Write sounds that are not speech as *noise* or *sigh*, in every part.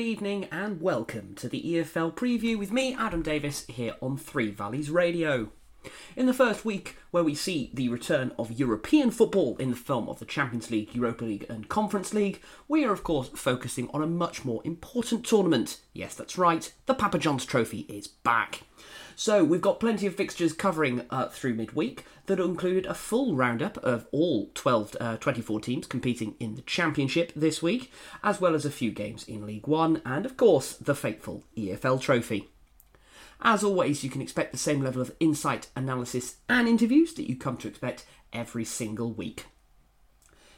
Good evening and welcome to the EFL preview with me, Adam Davis, here on Three Valleys Radio. In the first week, where we see the return of European football in the film of the Champions League, Europa League, and Conference League, we are of course focusing on a much more important tournament. Yes, that's right, the Papa John's Trophy is back. So we've got plenty of fixtures covering uh, through midweek that included a full roundup of all 12, uh, 24 teams competing in the Championship this week, as well as a few games in League One, and of course the fateful EFL Trophy. As always, you can expect the same level of insight, analysis, and interviews that you come to expect every single week.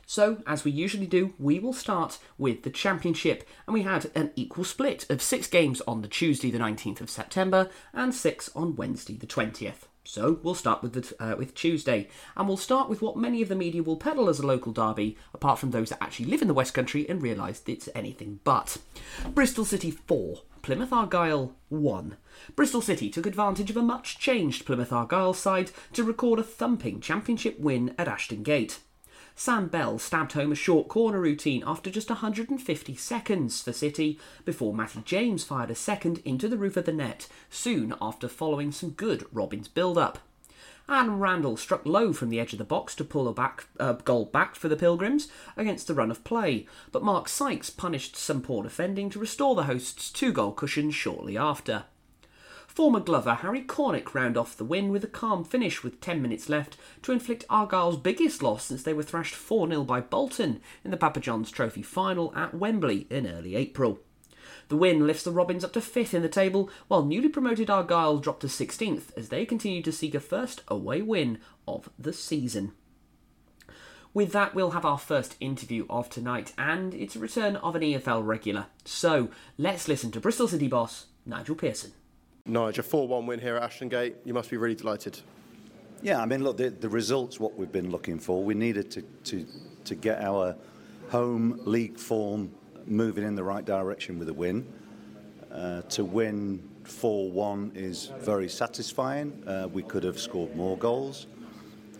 So, as we usually do, we will start with the Championship, and we had an equal split of six games on the Tuesday, the 19th of September, and six on Wednesday, the 20th. So we'll start with the, uh, with Tuesday, and we'll start with what many of the media will peddle as a local derby, apart from those that actually live in the West Country and realise it's anything but. Bristol City four, Plymouth Argyle one. Bristol City took advantage of a much changed Plymouth Argyle side to record a thumping Championship win at Ashton Gate. Sam Bell stabbed home a short corner routine after just 150 seconds for City before Matty James fired a second into the roof of the net soon after following some good Robins build-up. Adam Randell struck low from the edge of the box to pull a back, uh, goal back for the Pilgrims against the run of play, but Mark Sykes punished some poor defending to restore the hosts two goal cushion shortly after. Former Glover Harry Cornick round off the win with a calm finish with 10 minutes left to inflict Argyle's biggest loss since they were thrashed 4 0 by Bolton in the Papa John's Trophy final at Wembley in early April. The win lifts the Robins up to fifth in the table, while newly promoted Argyle drop to 16th as they continue to seek a first away win of the season. With that, we'll have our first interview of tonight, and it's a return of an EFL regular. So let's listen to Bristol City boss Nigel Pearson. Nigel, 4 1 win here at Ashton Gate. You must be really delighted. Yeah, I mean, look, the, the result's what we've been looking for. We needed to, to, to get our home league form moving in the right direction with a win. Uh, to win 4 1 is very satisfying. Uh, we could have scored more goals.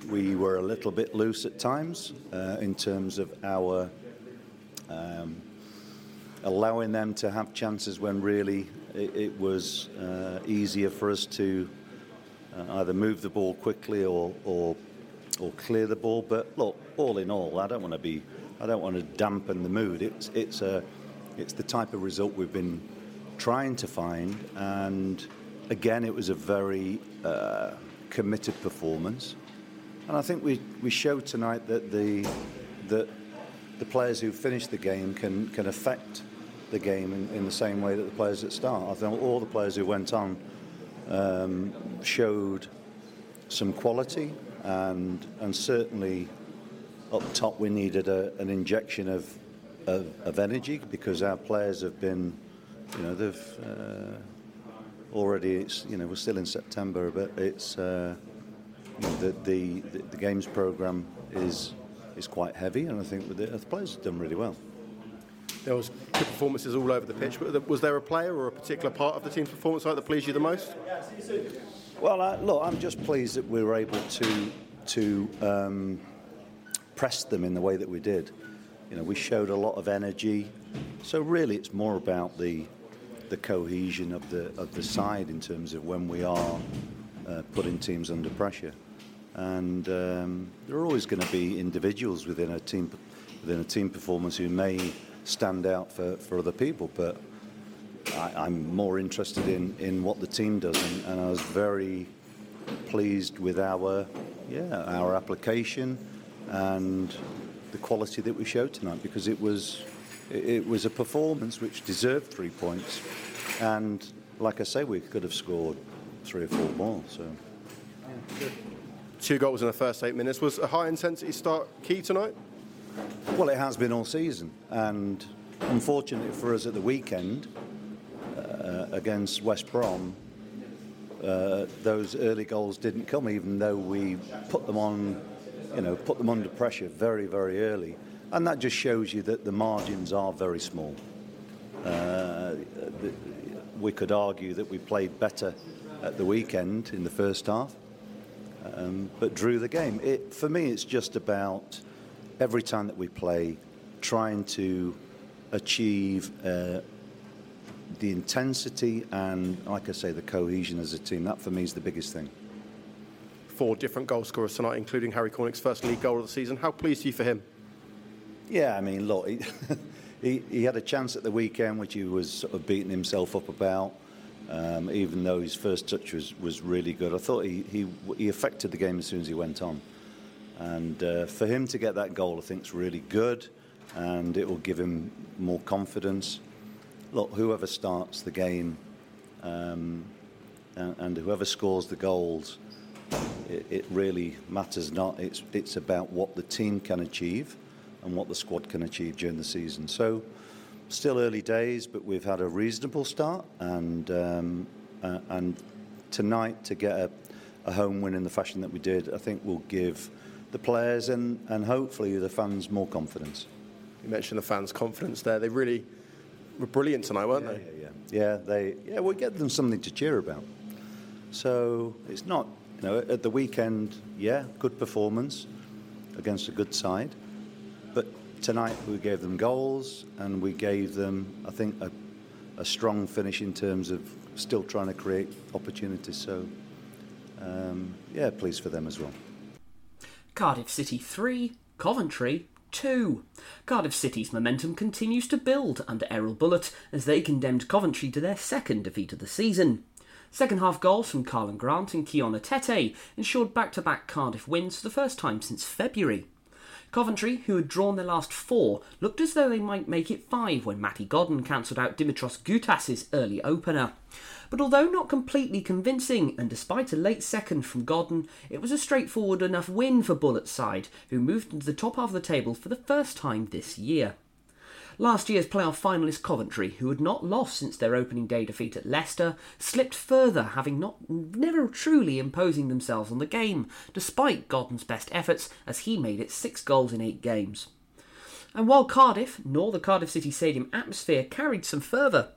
We were a little bit loose at times uh, in terms of our um, allowing them to have chances when really it, it was uh, easier for us to uh, either move the ball quickly or, or or clear the ball. But look, all in all, I don't want to be, I don't want to dampen the mood. It's it's a, it's the type of result we've been trying to find, and again, it was a very uh, committed performance, and I think we we showed tonight that the that the players who finish the game can can affect the game in, in, the same way that the players at start. I think all the players who went on um, showed some quality, and and certainly up top we needed a, an injection of, of, of energy because our players have been, you know, they've uh, already. It's you know we're still in September, but it's uh, you know, the, the the games program is is quite heavy, and I think the, the players have done really well there was good performances all over the pitch. Was there a player or a particular part of the team's performance that pleased you the most? Well, uh, look, I'm just pleased that we were able to to um, press them in the way that we did. You know, we showed a lot of energy. So really, it's more about the the cohesion of the of the side in terms of when we are uh, putting teams under pressure. And um, there are always going to be individuals within a team within a team performance who may stand out for, for other people. But I, am more interested in, in what the team does, and, and, I was very pleased with our yeah our application and the quality that we showed tonight because it was it was a performance which deserved three points, and like I say, we could have scored three or four more. So. Two goals in the first eight minutes. Was a high intensity start key tonight? Well, it has been all season, and unfortunately for us at the weekend uh, against West Brom, uh, those early goals didn't come, even though we put them on, you know, put them under pressure very, very early, and that just shows you that the margins are very small. Uh, we could argue that we played better at the weekend in the first half, um, but drew the game. It, for me, it's just about every time that we play, trying to achieve uh, the intensity and, like I say, the cohesion as a team. That for me is the biggest thing. Four different goal scorers tonight, including Harry Cornick's first league goal of the season. How pleased are you for him? Yeah, I mean, look, he, *laughs* he, he had a chance at the weekend, which he was sort of beating himself up about. Um, even though his first touch was, was really good, I thought he, he, he affected the game as soon as he went on. And uh, for him to get that goal, I think is really good, and it will give him more confidence. Look, whoever starts the game um, and, and, whoever scores the goals, it, it, really matters not. It's, it's about what the team can achieve and what the squad can achieve during the season. So, still early days, but we've had a reasonable start, and um, uh, and tonight to get a, a home win in the fashion that we did, I think will give the players and, and hopefully the fans more confidence. You mentioned the fans' confidence there. They really were brilliant tonight, weren't yeah, they? Yeah, yeah, yeah. They yeah, we get them something to cheer about. So it's not you know at the weekend, yeah, good performance against a good side, but tonight we gave them goals and we gave them, I think, a, a strong finish in terms of still trying to create opportunities. So um, yeah, pleased for them as well. Cardiff City 3, Coventry 2. Cardiff City's momentum continues to build under Erol Bulut as they condemned Coventry to their second defeat of the season. Second half goals from Karlan Grant and Kion Etete ensured back to back Cardiff wins for the first time since February. Coventry, who had drawn their last four, looked as though they might make it five when Matty Godden cancelled out Dimitrios Goutas's early opener. But although not completely convincing, and despite a late second from Godden, it was a straightforward enough win for Bulut's side, who moved into the top half of the table for the first time this year. Last year's playoff finalist Coventry, who had not lost since their opening day defeat at Leicester, slipped further, having not never truly imposing themselves on the game, despite Godden's best efforts as he made it six goals in eight games. And while Cardiff, nor the Cardiff City Stadium atmosphere carried some fervour,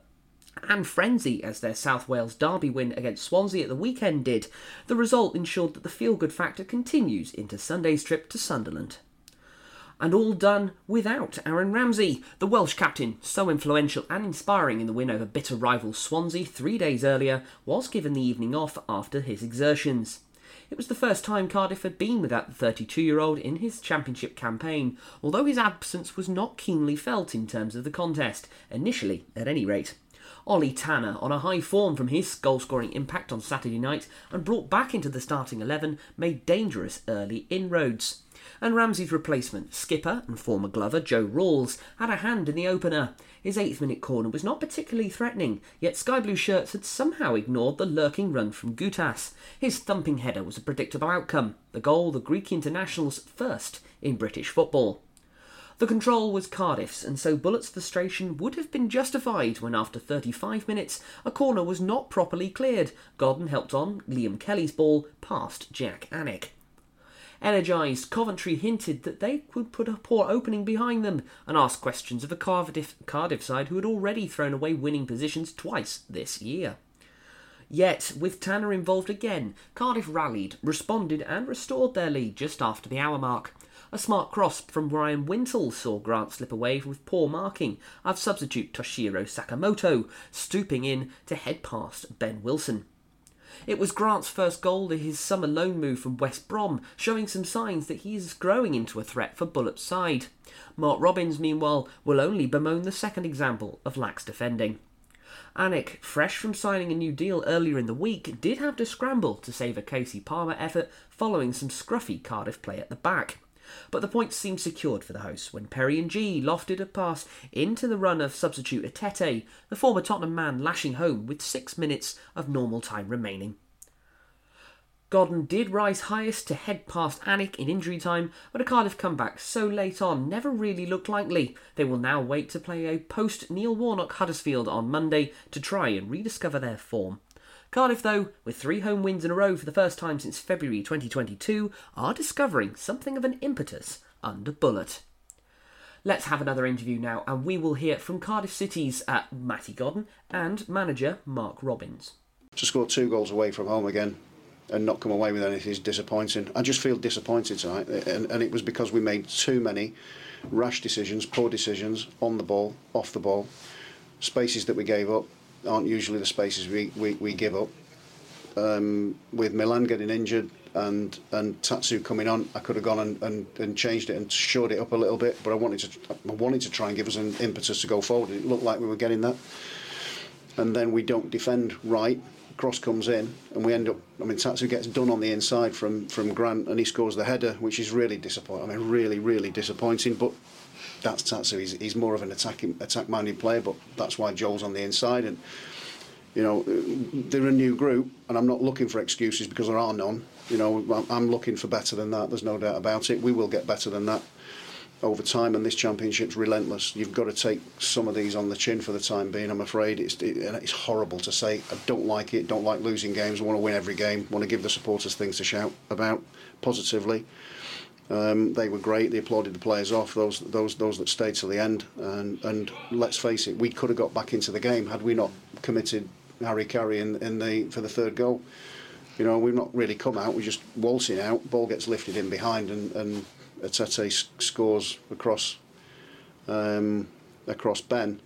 and frenzy as their South Wales derby win against Swansea at the weekend did, the result ensured that the feel good factor continues into Sunday's trip to Sunderland. And all done without Aaron Ramsey, the Welsh captain, so influential and inspiring in the win over bitter rival Swansea three days earlier, was given the evening off after his exertions. It was the first time Cardiff had been without the 32 year old in his championship campaign, although his absence was not keenly felt in terms of the contest, initially at any rate. Ollie Tanner, on a high form from his goal scoring impact on Saturday night and brought back into the starting 11, made dangerous early inroads. And Ramsey's replacement, skipper and former Glover Joe Ralls, had a hand in the opener. His eighth minute corner was not particularly threatening, yet Sky Blue shirts had somehow ignored the lurking run from Goutas. His thumping header was a predictable outcome, the goal the Greek international's first in British football. The control was Cardiff's, and so Bulut's frustration would have been justified when, after 35 minutes, a corner was not properly cleared. Godden helped on Liam Kelly's ball past Jak Alnwick. Energised, Coventry hinted that they would put a poor opening behind them and asked questions of a Cardiff, Cardiff side who had already thrown away winning positions twice this year. Yet, with Tanner involved again, Cardiff rallied, responded, and restored their lead just after the hour mark. A smart cross from Ryan Wintle saw Grant slip away with poor marking of substitute Tatsuhiro Sakamoto, stooping in to head past Ben Wilson. It was Grant's first goal to his summer loan move from West Brom, showing some signs that he is growing into a threat for Bulut's side. Mark Robins, meanwhile, will only bemoan the second example of lax defending. Alnwick, fresh from signing a new deal earlier in the week, did have to scramble to save a Kasey Palmer effort following some scruffy Cardiff play at the back. But the points seemed secured for the hosts when Perry Ng lofted a pass into the run of substitute Etete, the former Tottenham man lashing home with six minutes of normal time remaining. Godden did rise highest to head past Alnwick in injury time, but a Cardiff comeback so late on never really looked likely. They will now wait to play a post Neil Warnock Huddersfield on Monday to try and rediscover their form. Cardiff, though, with three home wins in a row for the first time since February 2022, are discovering something of an impetus under Bulut. Let's have another interview now, and we will hear from Cardiff City's uh, Matty Godden and manager Mark Robins. To score two goals away from home again and not come away with anything is disappointing. I just feel disappointed tonight, and, and it was because we made too many rash decisions, poor decisions on the ball, off the ball, spaces that we gave up, aren't usually the spaces we, we, we give up. Um, with Milan getting injured and and Tatsu coming on, I could have gone and, and, and changed it and shored it up a little bit, but I wanted to I wanted to try and give us an impetus to go forward. It looked like we were getting that, and then we don't defend right. Cross comes in, and we end up. I mean, Tatsu gets done on the inside from from Grant, and he scores the header, which is really disappointing. I mean, really, really disappointing. But that's Tatsu. He's, he's more of an attacking attack-minded player, but that's why Joel's on the inside and you know, they're a new group, and I'm not looking for excuses because there are none. You know, I'm looking for better than that. There's no doubt about it. We will get better than that over time, and this championship's relentless. You've got to take some of these on the chin for the time being. I'm afraid it's it, it's horrible to say. I don't like it. Don't like losing games. I want to win every game. I want to give the supporters things to shout about positively. Um, they were great. They applauded the players off. Those those those that stayed to the end. And and let's face it, we could have got back into the game had we not committed hara-kiri in, in the for the third goal. You know, we've not really come out. We're just waltzing out. Ball gets lifted in behind, and and Etete scores across um, across Ben.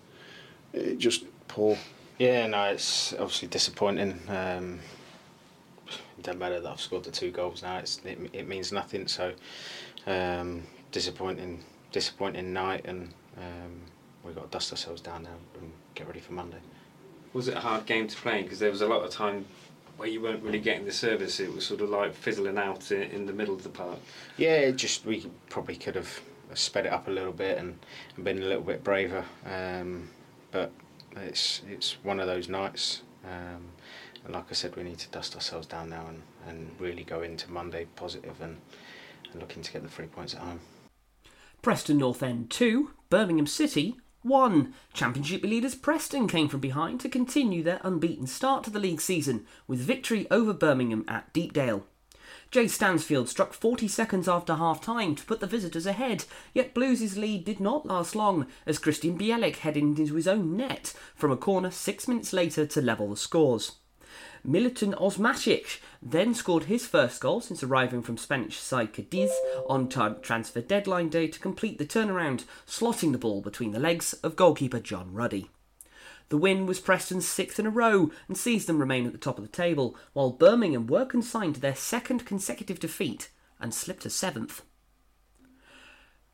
It just poor. Yeah, no, it's obviously disappointing. Um, it doesn't matter that I've scored the two goals now. It's it, it means nothing. So um, disappointing, disappointing night, and um, we've got to dust ourselves down now and get ready for Monday was it a hard game to play? Because there was a lot of time where you weren't really getting the service. It was sort of like fizzling out in, in the middle of the park. Yeah, just we probably could have sped it up a little bit and, and been a little bit braver. Um, but it's it's one of those nights. Um, and like I said, we need to dust ourselves down now and, and really go into Monday positive and, and looking to get the three points at home. Preston North End 2, Birmingham City 1. Championship leaders Preston came from behind to continue their unbeaten start to the league season with victory over Birmingham at Deepdale. Jay Stansfield struck 40 seconds after half time to put the visitors ahead, yet Blues' lead did not last long as Krystian Bielik headed into his own net from a corner six minutes later to level the scores. Milutin Osmajic then scored his first goal since arriving from Spanish side Cadiz on transfer deadline day to complete the turnaround, slotting the ball between the legs of goalkeeper John Ruddy. The win was Preston's sixth in a row and sees them remain at the top of the table, while Birmingham were consigned to their second consecutive defeat and slipped to seventh.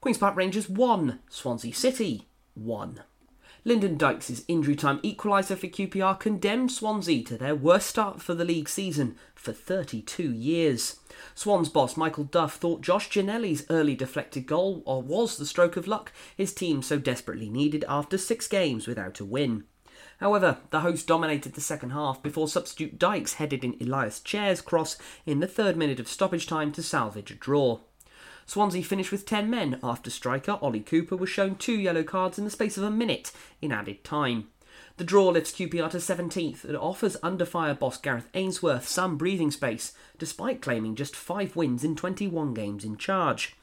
Queen's Park Rangers 1, Swansea City 1. Lyndon Dykes' injury time equaliser for QPR condemned Swansea to their worst start for the league season for 32 years. Swans boss Michael Duff thought Josh Ginnelly's early deflected goal was the stroke of luck his team so desperately needed after six games without a win. However, the host dominated the second half before substitute Dykes headed in Ilias Chair's cross in the third minute of stoppage time to salvage a draw. Swansea finished with 10 men after striker Ollie Cooper was shown two yellow cards in the space of a minute in added time. The draw lifts QPR to 17th and offers under fire boss Gareth Ainsworth some breathing space, despite claiming just five wins in 21 games in charge.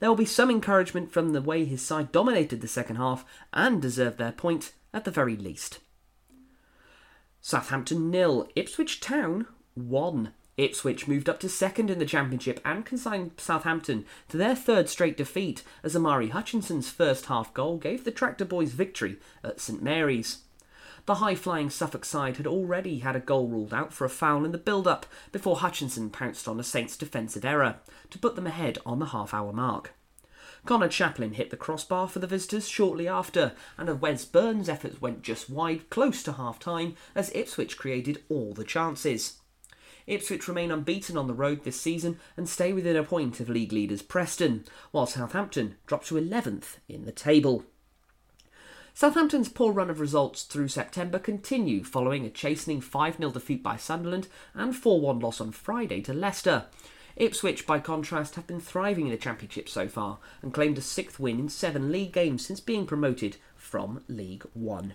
There will be some encouragement from the way his side dominated the second half and deserved their point at the very least. Southampton nil, Ipswich Town 1. Ipswich moved up to second in the Championship and consigned Southampton to their third straight defeat as Omari Hutchinson's first half goal gave the Tractor Boys victory at St Mary's. The high flying Suffolk side had already had a goal ruled out for a foul in the build up before Hutchinson pounced on a Saints defensive error to put them ahead on the half hour mark. Conor Chaplin hit the crossbar for the visitors shortly after, and a Wes Burns' efforts went just wide close to half time as Ipswich created all the chances. Ipswich remain unbeaten on the road this season and stay within a point of league leaders Preston, while Southampton drop to 11th in the table. Southampton's poor run of results through September continue following a chastening 5 0 defeat by Sunderland and 4 1 loss on Friday to Leicester. Ipswich, by contrast, have been thriving in the Championship so far and claimed a sixth win in seven league games since being promoted from League One.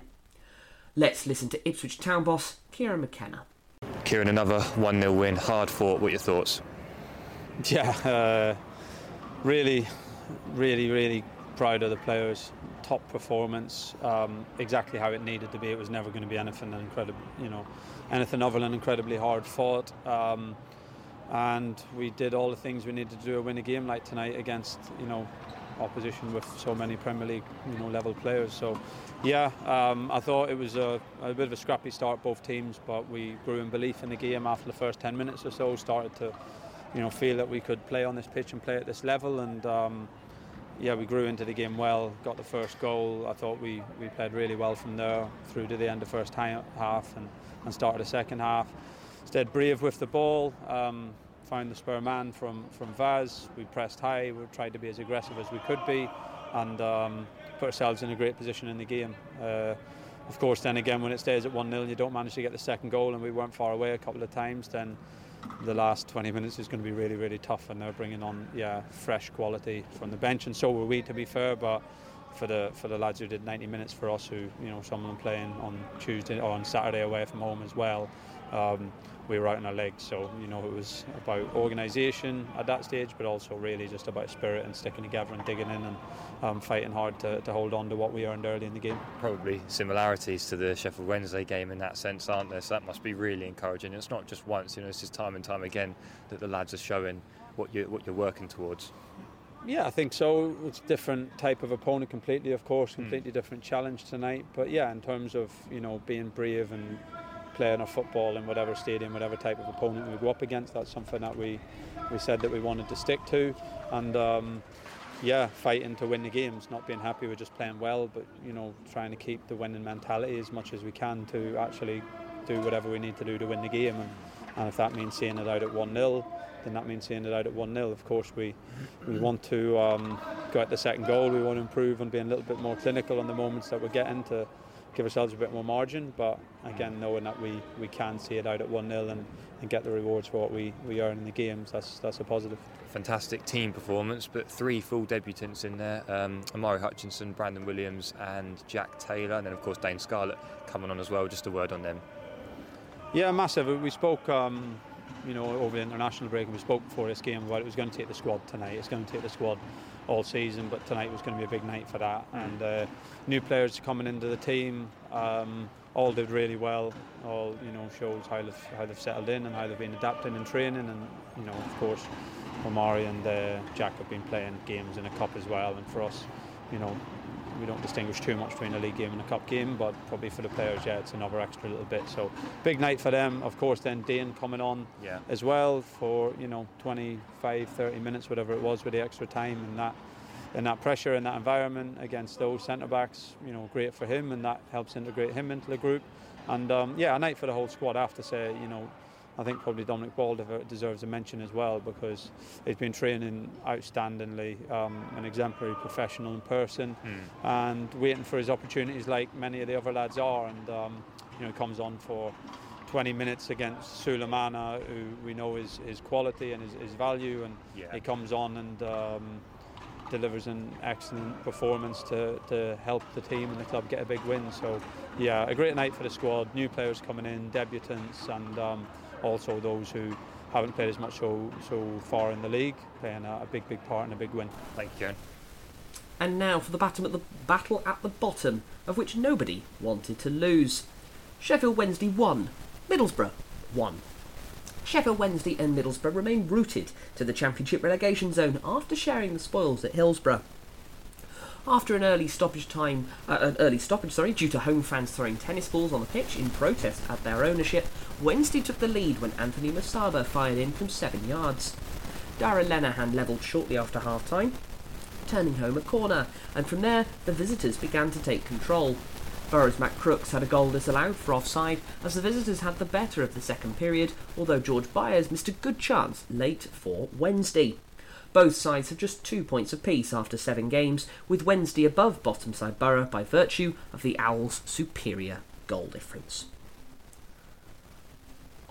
Let's listen to Ipswich town boss Kieran McKenna. Kieran, another 1 0 win, hard fought. What are your thoughts? Yeah, uh, really, really, really proud of the players. Top performance, um, exactly how it needed to be. It was never going to be anything incredible, you know, anything other than incredibly hard fought. Um, and we did all the things we needed to do to win a game like tonight against, you know, opposition with so many Premier League you know level players. So yeah, um, I thought it was a, a, bit of a scrappy start both teams, but we grew in belief in the game after the first 10 minutes or so. Started to you know feel that we could play on this pitch and play at this level and. Um, yeah, we grew into the game well, got the first goal. I thought we, we played really well from there through to the end of first half and, and started the second half. Stayed brave with the ball, um, found the spur man from, from Vaz. We pressed high, we tried to be as aggressive as we could be and um, put ourselves in a great position in the game. Uh, of course, then again, when it stays at 1 0 you don't manage to get the second goal, and we weren't far away a couple of times, then the last 20 minutes is going to be really, really tough, and they're bringing on yeah fresh quality from the bench, and so were we, to be fair. But for the for the lads who did 90 minutes for us, who you know some of them playing on Tuesday or on Saturday away from home as well. Um, we were out on our legs. So, you know, it was about organisation at that stage, but also really just about spirit and sticking together and digging in and um, fighting hard to, to hold on to what we earned early in the game. Probably similarities to the Sheffield Wednesday game in that sense, aren't there? So that must be really encouraging. It's not just once, you know, it's just time and time again that the lads are showing what, you, what you're working towards. Yeah, I think so. It's a different type of opponent completely, of course, hmm. completely mm. different challenge tonight. But yeah, in terms of, you know, being brave and playing our football in whatever stadium, whatever type of opponent we go up against. That's something that we, we said that we wanted to stick to. And um, yeah, fighting to win the games, not being happy with just playing well, but you know, trying to keep the winning mentality as much as we can to actually do whatever we need to do to win the game. And, and if that means seeing it out at 1 0, then that means seeing it out at 1 0. Of course, we, we want to um, go at the second goal, we want to improve and be a little bit more clinical on the moments that we're getting to give ourselves a bit more margin. But again, knowing that we, we can see it out at 1 0 and, and get the rewards for what we, we earn in the games, that's, that's a positive. Fantastic team performance, but three full debutants in there um, Omari Hutchinson, Brandon Williams, and Jack Taylor, and then of course Dane Scarlett coming on as well. Just a word on them. Yeah, massive. We spoke. Um, you know, over the international break, and we spoke before this game about it was going to take the squad tonight. It's going to take the squad all season, but tonight was going to be a big night for that. And uh, new players coming into the team, um, all did really well. All you know shows how they've how they've settled in and how they've been adapting and training. And you know, of course, Omari and uh, Jack have been playing games in a cup as well. And for us, you know, we don't distinguish too much between a league game and a cup game, but probably for the players, yeah, it's another extra little bit. So big night for them. Of course, then Dane coming on yeah. as well for you know 25, 30 minutes, whatever it was, with the extra time and that. And that pressure and that environment against those centre backs, you know, great for him, and that helps integrate him into the group. And um, yeah, a night for the whole squad. I have to say, you know, I think probably Dominic Ball deserves a mention as well because he's been training outstandingly, um, an exemplary professional in person, mm. and waiting for his opportunities like many of the other lads are. And um, you know, comes on for 20 minutes against Sulemana, who we know is his quality and his, his value, and yeah. he comes on and. Um, delivers an excellent performance to, to help the team and the club get a big win. So, yeah, a great night for the squad. New players coming in, debutants, and um, also those who haven't played as much so so far in the league, playing a, a big big part and a big win. Thank you. And now for the battle at the battle at the bottom, of which nobody wanted to lose. Sheffield Wednesday won, Middlesbrough won. Sheffield Wednesday and Middlesbrough remain rooted to the Championship relegation zone after sharing the spoils at Hillsborough. After an early stoppage time, uh, an early stoppage, sorry, due to home fans throwing tennis balls on the pitch in protest at their ownership, Wednesday took the lead when Anthony Musaba fired in from seven yards. Darragh Lenihan levelled shortly after half time, turning home a corner, and from there the visitors began to take control. Borough's Matt Crooks had a goal disallowed for offside as the visitors had the better of the second period, although George Byers missed a good chance late for Wednesday. Both sides have just two points apiece after seven games, with Wednesday above bottom side Borough by virtue of the Owls' superior goal difference.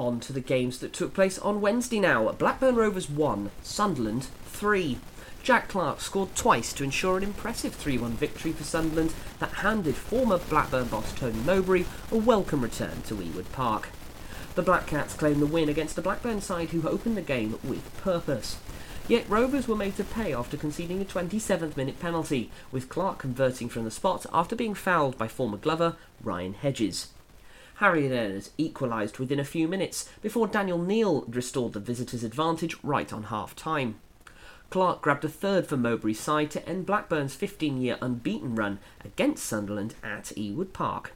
On to the games that took place on Wednesday now. Blackburn Rovers 1, Sunderland 3. Jack Clarke scored twice to ensure an impressive 3 1 victory for Sunderland that handed former Blackburn boss Tony Mowbray a welcome return to Ewood Park. The Black Cats claimed the win against a Blackburn side who opened the game with purpose. Yet Rovers were made to pay after conceding a 27th minute penalty, with Clarke converting from the spot after being fouled by former Glover Ryan Hedges. Harry Leonard equalised within a few minutes before Daniel Neil restored the visitors' advantage right on half time. Clarke grabbed a third for Mowbray's side to end Blackburn's 15 year unbeaten run against Sunderland at Ewood Park.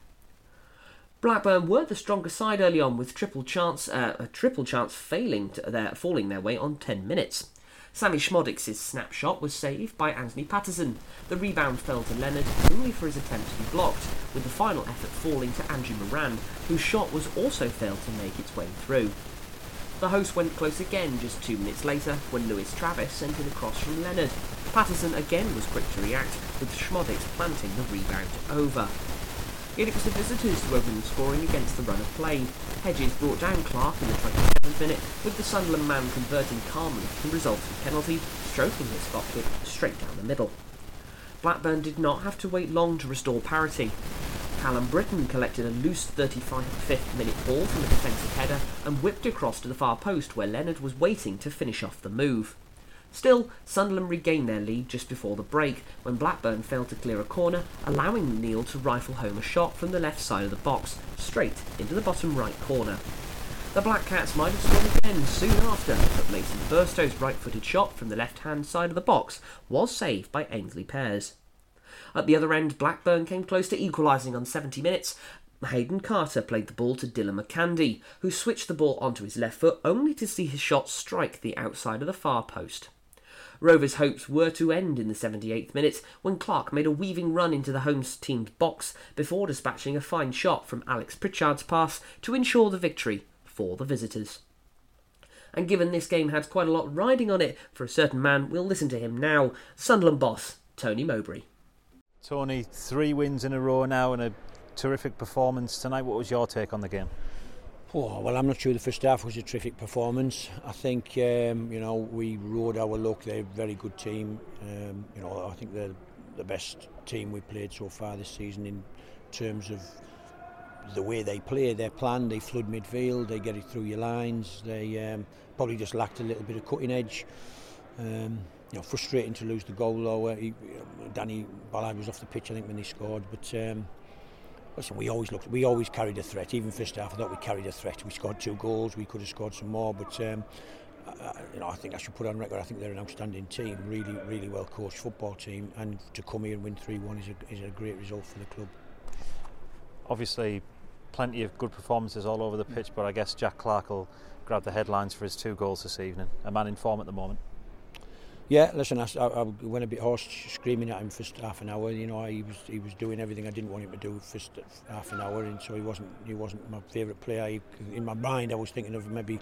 Blackburn were the stronger side early on, with triple chance, uh, a triple chance failing to their, falling their way on 10 minutes. Sammie Szmodics' snapshot was saved by Anthony Patterson. The rebound fell to Leonard, only for his attempt to be blocked, with the final effort falling to Andrew Moran, whose shot was also failed to make its way through. The host went close again just two minutes later when Lewis Travis sent in a cross from Leonard. Patterson again was quick to react, with Szmodics planting the rebound over. Yet it was the visitors who opened the scoring against the run of play. Hedges brought down Clarke in the 27th minute, with the Sunderland man converting calmly the resulting penalty, stroking his spot kick straight down the middle. Blackburn did not have to wait long to restore parity. Callum Brittain collected a loose 35th minute ball from a defensive header and whipped across to the far post where Leonard was waiting to finish off the move. Still, Sunderland regained their lead just before the break when Blackburn failed to clear a corner, allowing Neil to rifle home a shot from the left side of the box, straight into the bottom right corner. The Black Cats might have scored again soon after, but Mason Burstow's right-footed shot from the left-hand side of the box was saved by Aynsley Pears. At the other end, Blackburn came close to equalising on 70 minutes. Hayden Carter played the ball to Dilan Markanday, who switched the ball onto his left foot only to see his shot strike the outside of the far post. Rovers' hopes were to end in the 78th minute when Clarke made a weaving run into the home team's box before dispatching a fine shot from Alex Pritchard's pass to ensure the victory for the visitors. And given this game had quite a lot riding on it for a certain man, we'll listen to him now Sunderland boss, Tony Mowbray. Tony, three wins in a row now and a terrific performance tonight. What was your take on the game? Oh, well, I'm not sure the first half was a terrific performance. I think, um, you know, we rode our luck. They're a very good team. Um, you know, I think they're the best team we've played so far this season in terms of the way they play, their plan, they flood midfield, they get it through your lines. They um, probably just lacked a little bit of cutting edge. Um, you know, frustrating to lose the goal though. He, um, Danny Ballard was off the pitch, I think, when he scored. But, um, listen, we always looked, we always carried a threat. Even first half, I thought we carried a threat. We scored two goals, we could have scored some more, but um, I, you know, I think I should put on record. I think they're an outstanding team, really, really well coached football team, and to come here and win three one is a is a great result for the club. Obviously, plenty of good performances all over the pitch, but I guess Jack Clark will grab the headlines for his two goals this evening. A man in form at the moment. Yeah, listen, I, I, went a bit hoarse screaming at him for half an hour. You know, he was he was doing everything I didn't want him to do for half an hour, and so he wasn't he wasn't my favourite player. He, in my mind, I was thinking of maybe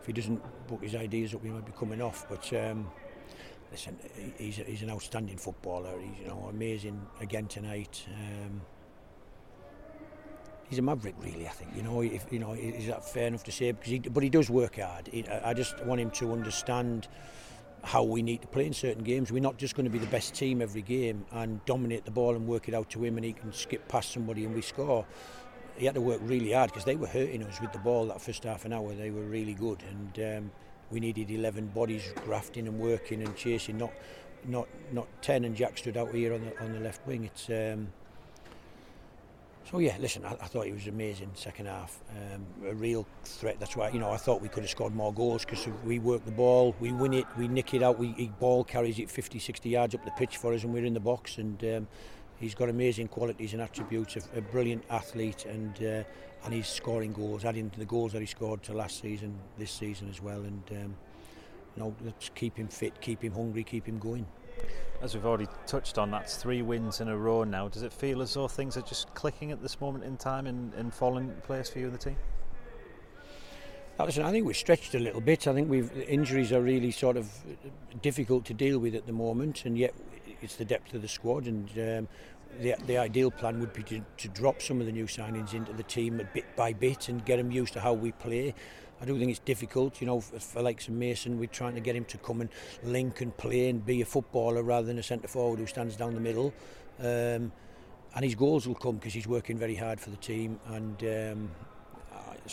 if he doesn't put his ideas up, he might be coming off. But um, listen, he's he's an outstanding footballer. He's you know amazing again tonight. Um, he's a maverick, really. I think you know. If, you know, is that fair enough to say? Because he, but he does work hard. He, I just want him to understand how we need to play in certain games. We're not just going to be the best team every game and dominate the ball and work it out to him and he can skip past somebody and we score. He had to work really hard because they were hurting us with the ball that first half an hour. They were really good and um, we needed 11 bodies grafting and working and chasing, not not not 10 and Jack stood out here on the, on the left wing. It's um, So yeah, listen, I, I thought he was amazing second half. Um, a real threat. That's why you know I thought we could have scored more goals because we work the ball, we win it, we nick it out. We he ball carries it 50, 60 yards up the pitch for us, and we're in the box. And um, he's got amazing qualities and attributes. A, a brilliant athlete, and uh, and he's scoring goals, adding to the goals that he scored to last season, this season as well. And um, you know, let's keep him fit, keep him hungry, keep him going. As we've already touched on, that's three wins in a row now. Does it feel as though things are just clicking at this moment in time and, and falling into place for you and the team? Uh, listen, I think we're stretched a little bit. I think we've injuries are really sort of difficult to deal with at the moment, and yet it's the depth of the squad. And um, the, the ideal plan would be to, to drop some of the new signings into the team bit by bit and get them used to how we play. I do think it's difficult, you know, for, for like some Mason, we're trying to get him to come and link and play and be a footballer rather than a centre forward who stands down the middle. Um, and his goals will come because he's working very hard for the team and um,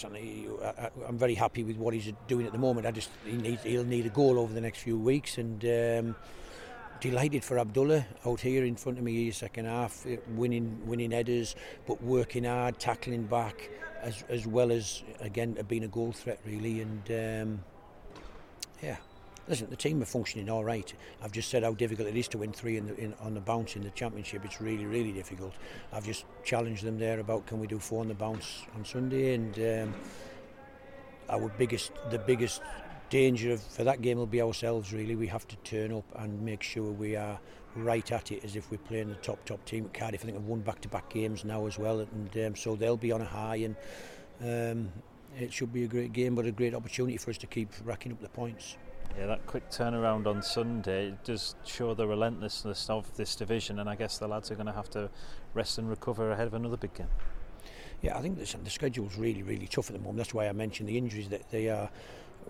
I, am very happy with what he's doing at the moment. I just he needs, he'll need a goal over the next few weeks and um, delighted for Abdullah out here in front of me here second half, winning winning headers, but working hard, tackling back as as well as again being a goal threat really and um, yeah listen, the team are functioning all right. I've just said how difficult it is to win three in the, in, on the bounce in the championship. It's really, really difficult. I've just challenged them there about can we do four on the bounce on Sunday, and um, our biggest, the biggest danger of, for that game will be ourselves. Really, we have to turn up and make sure we are right at it as if we're playing the top top team at Cardiff. I think have won back-to-back games now as well, and um, so they'll be on a high and. Um, it should be a great game, but a great opportunity for us to keep racking up the points. Yeah, that quick turnaround on Sunday does show the relentlessness of this division, and I guess the lads are going to have to rest and recover ahead of another big game. Yeah, I think the, the schedule's really, really tough at the moment. That's why I mentioned the injuries that they are.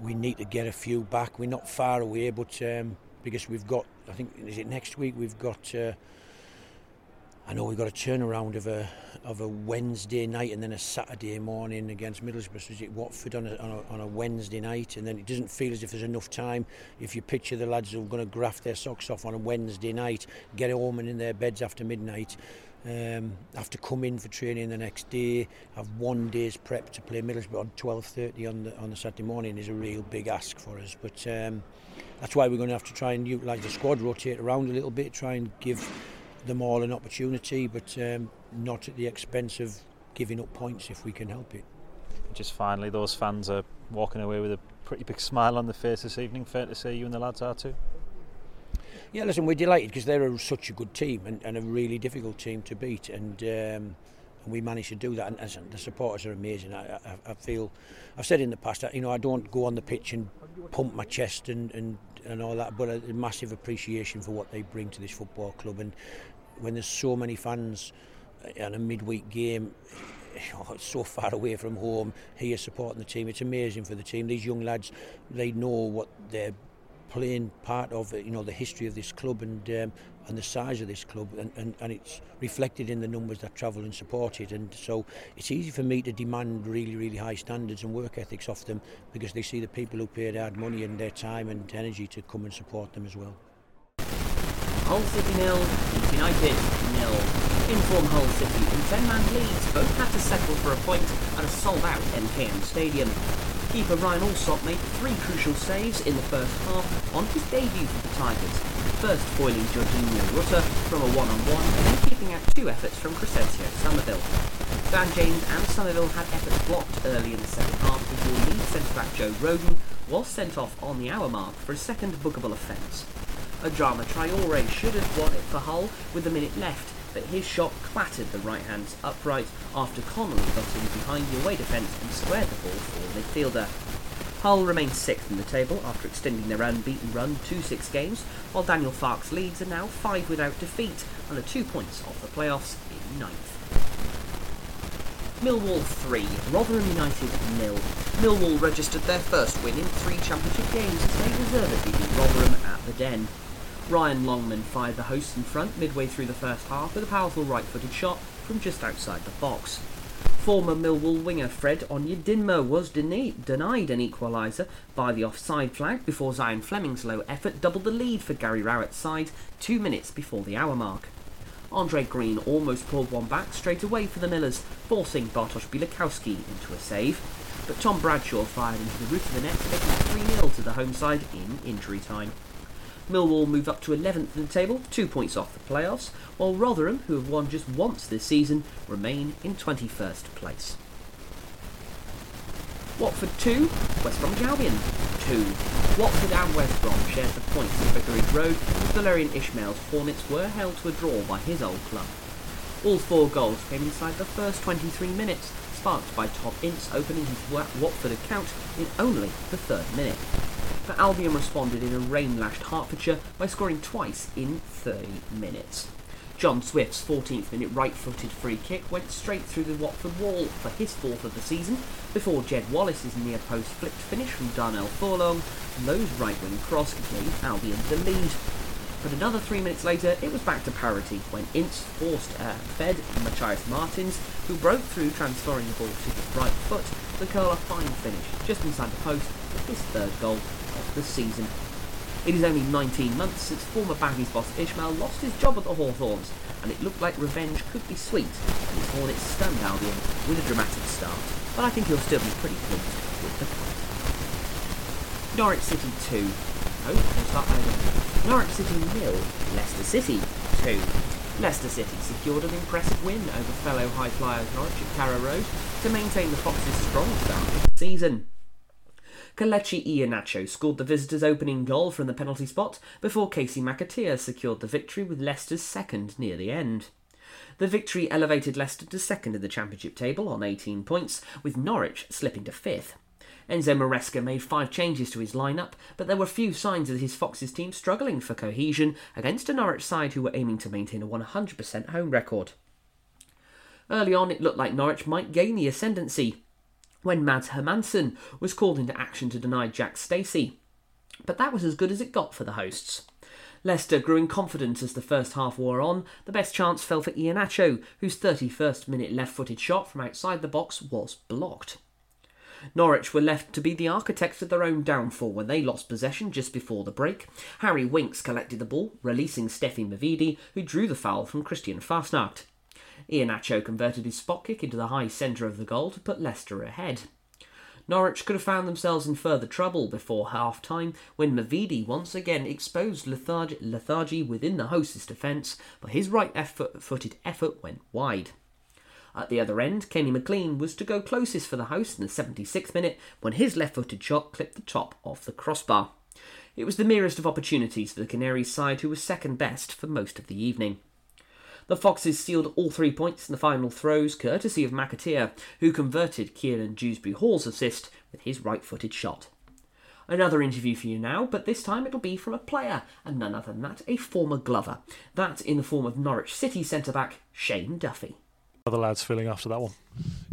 We need to get a few back. We're not far away, but um, because we've got, I think, is it next week? We've got. Uh, I know we've got a turnaround of a of a Wednesday night and then a Saturday morning against Middlesbrough. So it Watford on a, on a, on a Wednesday night, and then it doesn't feel as if there's enough time. If you picture the lads who are going to graft their socks off on a Wednesday night, get home and in their beds after midnight, um, have to come in for training the next day, have one day's prep to play Middlesbrough on 12.30 on the, on the Saturday morning is a real big ask for us. But um, that's why we're going to have to try and utilise the squad, rotate around a little bit, try and give them all an opportunity, but um, not at the expense of giving up points if we can help it. Just finally, those fans are walking away with a pretty big smile on their face this evening. Fair to say you and the lads are too? Yeah, listen, we're delighted because they're a, such a good team and, and, a really difficult team to beat, and um, and we managed to do that. And listen, the supporters are amazing. I, I, I feel, I've said in the past, you know, I don't go on the pitch and pump my chest and, and, and all that, but a, massive appreciation for what they bring to this football club. And when there's so many fans in a midweek game, *laughs* oh, so far away from home, here supporting the team, it's amazing for the team. These young lads, they know what they're playing part of you know the history of this club and um, and the size of this club and, and, and it's reflected in the numbers that travel and support it and so it's easy for me to demand really really high standards and work ethics off them because they see the people who paid hard money and their time and energy to come and support them as well. Hull City nil, Leeds United nil. Inform Hull City in 10-man Leeds both had to settle for a point at a sold-out MKM Stadium. Keeper Ryan Allsop made three crucial saves in the first half on his debut for the Tigers, first foiling Georginio Rutter from a one-on-one and then keeping out two efforts from Crescencio Summerville. Dan James and Summerville had efforts blocked early in the second half before lead centre-back Joe Rodon was sent off on the hour mark for a second bookable offence. Adama Traore should have won it for Hull with a minute left, but his shot clattered the right hand's upright after Connolly got in behind the away defence and squared the ball for the midfielder. Hull remain sixth in the table after extending their unbeaten run to six games, while Daniel Farke's Leeds are now five without defeat and are two points off the playoffs in ninth. Millwall 3, Rotherham United nil. Millwall registered their first win in three championship games as they deservedly beat Rotherham at the Den. Ryan Longman fired the hosts in front midway through the first half with a powerful right-footed shot from just outside the box. Former Millwall winger Fred Onyedinma was deni- denied an equaliser by the offside flag before Zian Flemming's low effort doubled the lead for Gary Rowett's side two minutes before the hour mark. Andre Green almost pulled one back straight away for the Millers, forcing Bartosz Białkowski into a save, but Tom Bradshaw fired into the roof of the net, making 3-0 to the home side in injury time. Millwall move up to 11th in the table, two points off the playoffs, while Rotherham, who have won just once this season, remain in 21st place. Watford 2, West Bromwich Albion 2. Watford and West Brom shared the points at Vicarage Road as Valérien Ismaël's Hornets were held to a draw by his old club. All four goals came inside the first 23 minutes, sparked by Tom Ince opening his Watford account in only the third minute but Albion responded in a rain-lashed Hertfordshire by scoring twice in 30 minutes. John Swift's 14th minute right-footed free kick went straight through the Watford wall for his fourth of the season, before Jed Wallace's near post flicked finish from Darnell Furlong, and those right-wing cross gave Albion the lead. But another three minutes later, it was back to parity when Ince forced uh, fed Matheus Martins, who broke through transferring the ball to his right foot, to curl a fine finish just inside the post for his third goal of the season. It is only 19 months since former Baggies boss Ismaël lost his job at the Hawthorns, and it looked like revenge could be sweet, and his Hornets stunned Albion with a dramatic start, but I think he'll still be pretty pleased with the point. Norwich City 2. A hosts will start over. Norwich City nil, Leicester City 2. Leicester City secured an impressive win over fellow high flyers Norwich at Carrow Road to maintain the Foxes' strong start the season. Kelechi Iheanacho scored the visitors' opening goal from the penalty spot before Kasey McAteer secured the victory with Leicester's second near the end. The victory elevated Leicester to second in the Championship table on 18 points, with Norwich slipping to fifth. Enzo Maresca made five changes to his lineup, but there were few signs of his Foxes team struggling for cohesion against a Norwich side who were aiming to maintain a 100% home record. Early on, it looked like Norwich might gain the ascendancy, when Mads Hermansen was called into action to deny Jack Stacey. But that was as good as it got for the hosts. Leicester grew in confidence as the first half wore on. The best chance fell for Iheanacho, whose 31st minute left footed shot from outside the box was blocked. Norwich were left to be the architects of their own downfall when they lost possession just before the break. Harry Winks collected the ball, releasing Stephy Mavidi, who drew the foul from Christian Fassnacht. Iheanacho converted his spot kick into the high centre of the goal to put Leicester ahead. Norwich could have found themselves in further trouble before half time when Mavidi once again exposed lethargy, lethargy within the host's defence, but his right footed effort went wide. At the other end, Kenny McLean was to go closest for the host in the 76th minute when his left footed shot clipped the top of the crossbar. It was the merest of opportunities for the Canaries side, who was second best for most of the evening. The Foxes sealed all three points in the final throws, courtesy of McAteer, who converted Kiernan Dewsbury Hall's assist with his right footed shot. Another interview for you now, but this time it'll be from a player, and none other than that, a former Glover. That in the form of Norwich City centre back Shane Duffy. How are the lads feeling after that one?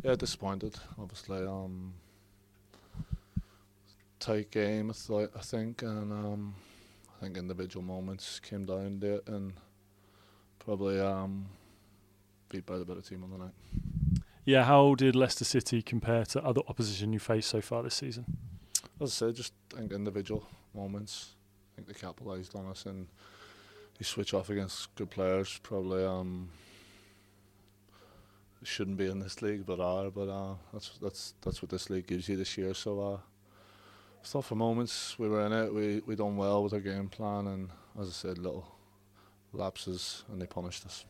Yeah, disappointed, obviously. Um, tight game, I think, and um, I think individual moments came down there, and probably um, beat by the better team on the night. Yeah, how did Leicester City compare to other opposition you faced so far this season? As I said, just I think individual moments. I think they capitalised on us and they switch off against good players. Probably um, shouldn't be in this league, but are. But uh, that's that's that's what this league gives you this year. So uh, I thought for moments we were in it. We we done well with our game plan, and as I said, little lapses and they punished us.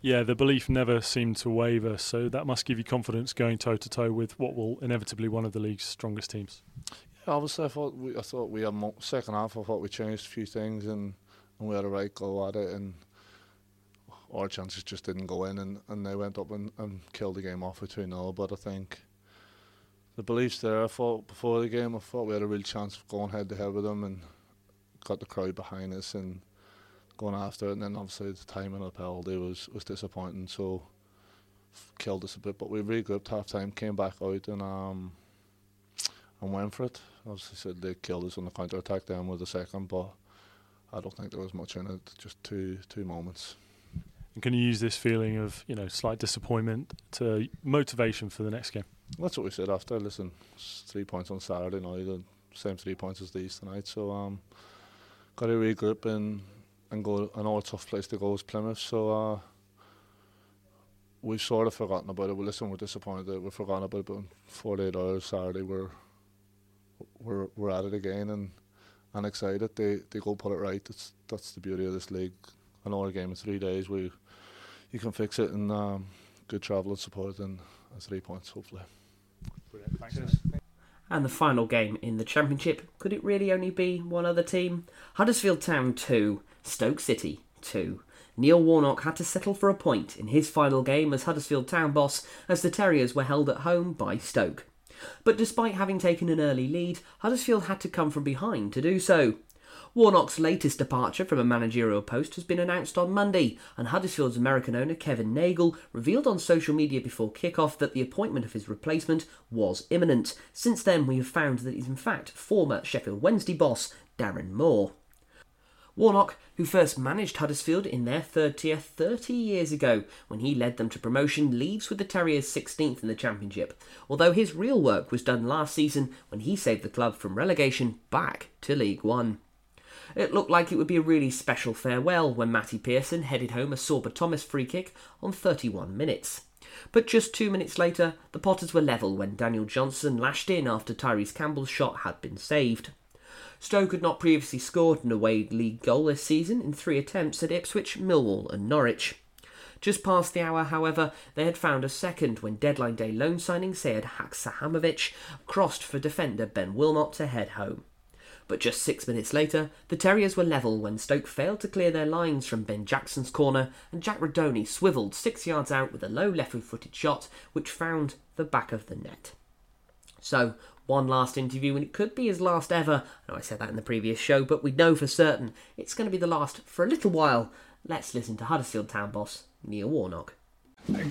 Yeah, the belief never seemed to waver, so that must give you confidence going toe to toe with what will inevitably one of the league's strongest teams. Yeah, obviously, I thought we, I thought we had mo- second half. I thought we changed a few things and, and we had a right go at it, and our chances just didn't go in, and, and they went up and, and killed the game off with 2 0. But I think the belief's there. I thought before the game, I thought we had a real chance of going head to head with them and got the crowd behind us and going after it, and then obviously the timing of the penalty was was disappointing. So killed us a bit, but we regrouped half time, came back out, and um and went for it. Obviously, said they killed us on the counter attack then with the second, but I don't think there was much in it. Just two two moments. And can you use this feeling of you know slight disappointment to motivation for the next game? That's what we said after. Listen, three points on Saturday night, the same three points as these tonight. So um, got to regroup and and go another tough place to go is Plymouth. So uh, we've sort of forgotten about it. Well, listen, we're disappointed that we've forgotten about it. But in 48 hours Saturday, we're we're we're at it again and and excited. They they go put it right. That's that's the beauty of this league. Another game in three days. We you can fix it and um, good travel and support and three points hopefully. Brilliant. Thanks. And the final game in the Championship, could it really only be one other team? Huddersfield Town 2, Stoke City 2. Neil Warnock had to settle for a point in his final game as Huddersfield Town boss as the Terriers were held at home by Stoke. But despite having taken an early lead, Huddersfield had to come from behind to do so. Warnock's latest departure from a managerial post has been announced on Monday, and Huddersfield's American owner Kevin Nagle revealed on social media before kick-off that the appointment of his replacement was imminent. Since then, we have found that he's in fact former Sheffield Wednesday boss Darren Moore. Warnock, who first managed Huddersfield in their third tier 30 years ago when he led them to promotion, leaves with the Terriers 16th in the Championship, although his real work was done last season when he saved the club from relegation back to League One. It looked like it would be a really special farewell when Matty Pearson headed home a Sorba Thomas free kick on 31 minutes. But just two minutes later, the Potters were level when Daniel Johnson lashed in after Tyrese Campbell's shot had been saved. Stoke had not previously scored an away league goal this season in three attempts at Ipswich, Millwall, and Norwich. Just past the hour, however, they had found a second when deadline day loan signing Sead Haksabanovic crossed for defender Ben Wilmot to head home. But just six minutes later, the Terriers were level when Stoke failed to clear their lines from Ben Jackson's corner and Jack Rudoni swivelled six yards out with a low left footed shot which found the back of the net. So, one last interview, and it could be his last ever. I know I said that in the previous show, but we know for certain it's going to be the last for a little while. Let's listen to Huddersfield Town boss Neil Warnock.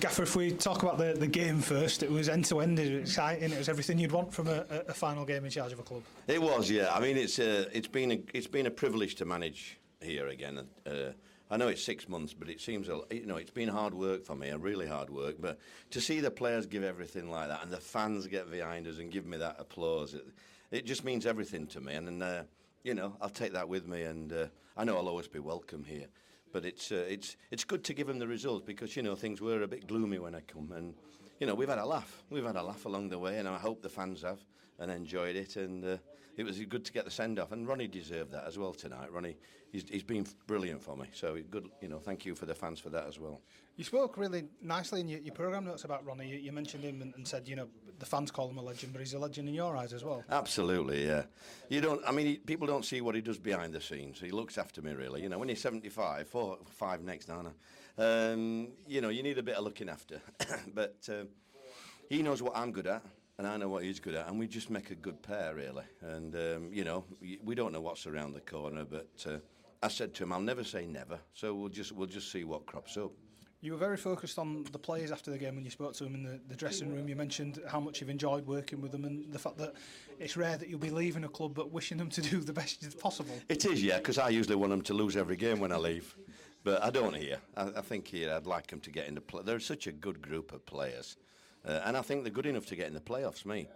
Gaffer, if we talk about the, the game first, it was end to end, it was exciting, it was everything you'd want from a, a final game in charge of a club. It was, yeah. I mean, it's uh, it's been a, it's been a privilege to manage here again. Uh, I know it's six months, but it seems you know it's been hard work for me, a really hard work. But to see the players give everything like that, and the fans get behind us and give me that applause, it, it just means everything to me. And uh, you know, I'll take that with me, and uh, I know I'll always be welcome here but it's uh, it's it's good to give them the results because you know things were a bit gloomy when I come, and you know we've had a laugh, we've had a laugh along the way, and I hope the fans have and enjoyed it, and uh, it was good to get the send off, and Ronnie deserved that as well tonight. Ronnie, he's, he's been brilliant for me, so good, you know, thank you for the fans for that as well. You spoke really nicely in your, your programme notes about Ronnie. You, you mentioned him and, and, said, you know, the fans call him a legend, but he's a legend in your eyes as well. Absolutely, yeah. You don't, I mean, he, people don't see what he does behind the scenes. He looks after me, really. You know, when he's 75, four, five next, Nana, um, you know, you need a bit of looking after. *coughs* but uh, he knows what I'm good at and I know what he's good at, and we just make a good pair, really. And um, you know, we don't know what's around the corner, but uh, I said to him, I'll never say never. So we'll just we'll just see what crops up. You were very focused on the players after the game when you spoke to them in the, the dressing room. You mentioned how much you've enjoyed working with them and the fact that it's rare that you'll be leaving a club but wishing them to do the best possible. It is, yeah, because I usually want them to lose every game when I leave. But I don't here. I, I think here I'd like them to get into play. They're such a good group of players. Uh, and I think they're good enough to get in the playoffs, me.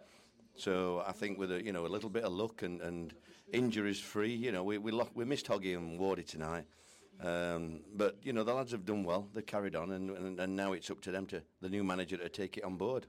So I think with a, you know, a little bit of luck and, and injuries free, you know, we, we, we missed Hoggy and Wardy tonight. Um, but you know the lads have done well. They've carried on, and, and, and now it's up to them to the new manager to take it on board.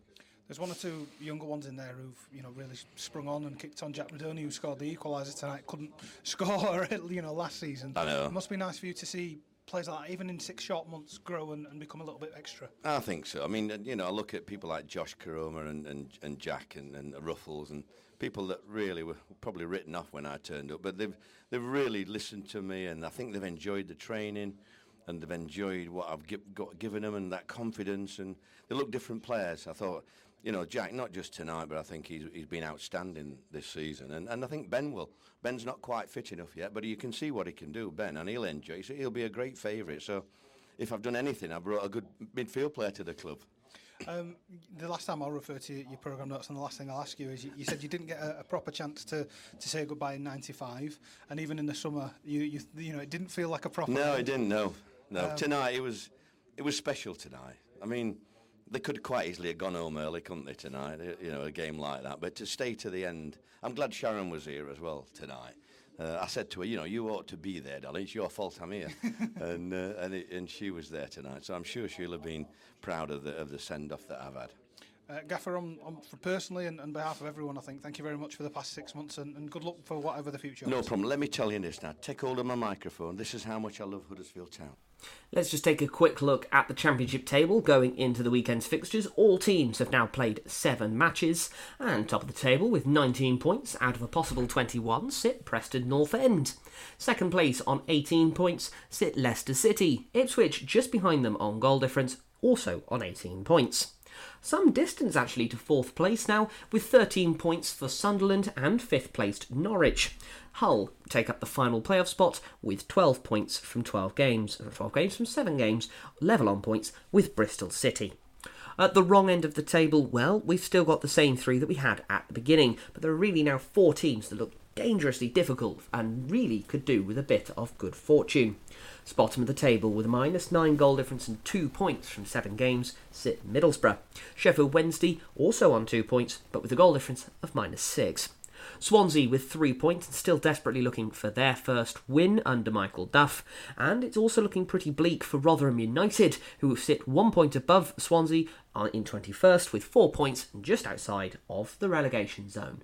There's one or two younger ones in there who've you know really sprung on and kicked on. Jack Rudoni, who scored the equaliser tonight, couldn't *laughs* score *laughs* you know last season. I know. It must be nice for you to see players like that, even in six short months, grow and, and, become a little bit extra? I think so. I mean, uh, you know, I look at people like Josh Koroma and, and, and Jack and, and Ruffles and people that really were probably written off when I turned up, but they've they've really listened to me, and I think they've enjoyed the training, and they've enjoyed what I've got given them, and that confidence, and they look different players. I thought, you know, Jack, not just tonight, but I think he's he's been outstanding this season, and and I think Ben will. Ben's not quite fit enough yet, but you can see what he can do, Ben, and he'll enjoy. So he'll be a great favourite. So. If I've done anything, I've brought a good midfield player to the club. Um, the last time I'll refer to your programme notes, and the last thing I'll ask you is you, you said you didn't get a, a, proper chance to, to say goodbye in '95, and even in the summer, you, you you know it didn't feel like a proper. No, it didn't. No, no. Um, tonight it was it was special tonight. I mean, they could quite easily have gone home early, couldn't they? Tonight, you know, a game like that. But to stay to the end, I'm glad Sharon was here as well tonight. Uh, I said to her, you know, you ought to be there, darling. It's your fault I'm here, *laughs* and uh, and, it, and she was there tonight. So I'm sure she'll have been proud of the of the send off that I've had. Uh, Gaffer, on, on, for personally and on behalf of everyone, I think thank you very much for the past six months and, and good luck for whatever the future. No problem. Let me tell you this now. Take hold of my microphone. This is how much I love Huddersfield Town. Let's just take a quick look at the Championship table going into the weekend's fixtures. All teams have now played seven matches, and top of the table with 19 points out of a possible 21 sit Preston North End. Second place on 18 points sit Leicester City. Ipswich just behind them on goal difference, also on 18 points. Some distance actually to fourth place now, with 13 points for Sunderland and fifth placed Norwich. Hull take up the final playoff spot with 12 points from 12 games, uh, 12 games from 7 games, level on points with Bristol City. At the wrong end of the table, well, we've still got the same three that we had at the beginning, but there are really now four teams that look dangerously difficult and really could do with a bit of good fortune. Bottom of the table with a minus 9 goal difference and 2 points from 7 games sit Middlesbrough. Sheffield Wednesday also on 2 points but with a goal difference of minus 6. Swansea with three points and still desperately looking for their first win under Michael Duff. And it's also looking pretty bleak for Rotherham United, who sit one point above Swansea in 21st with four points just outside of the relegation zone.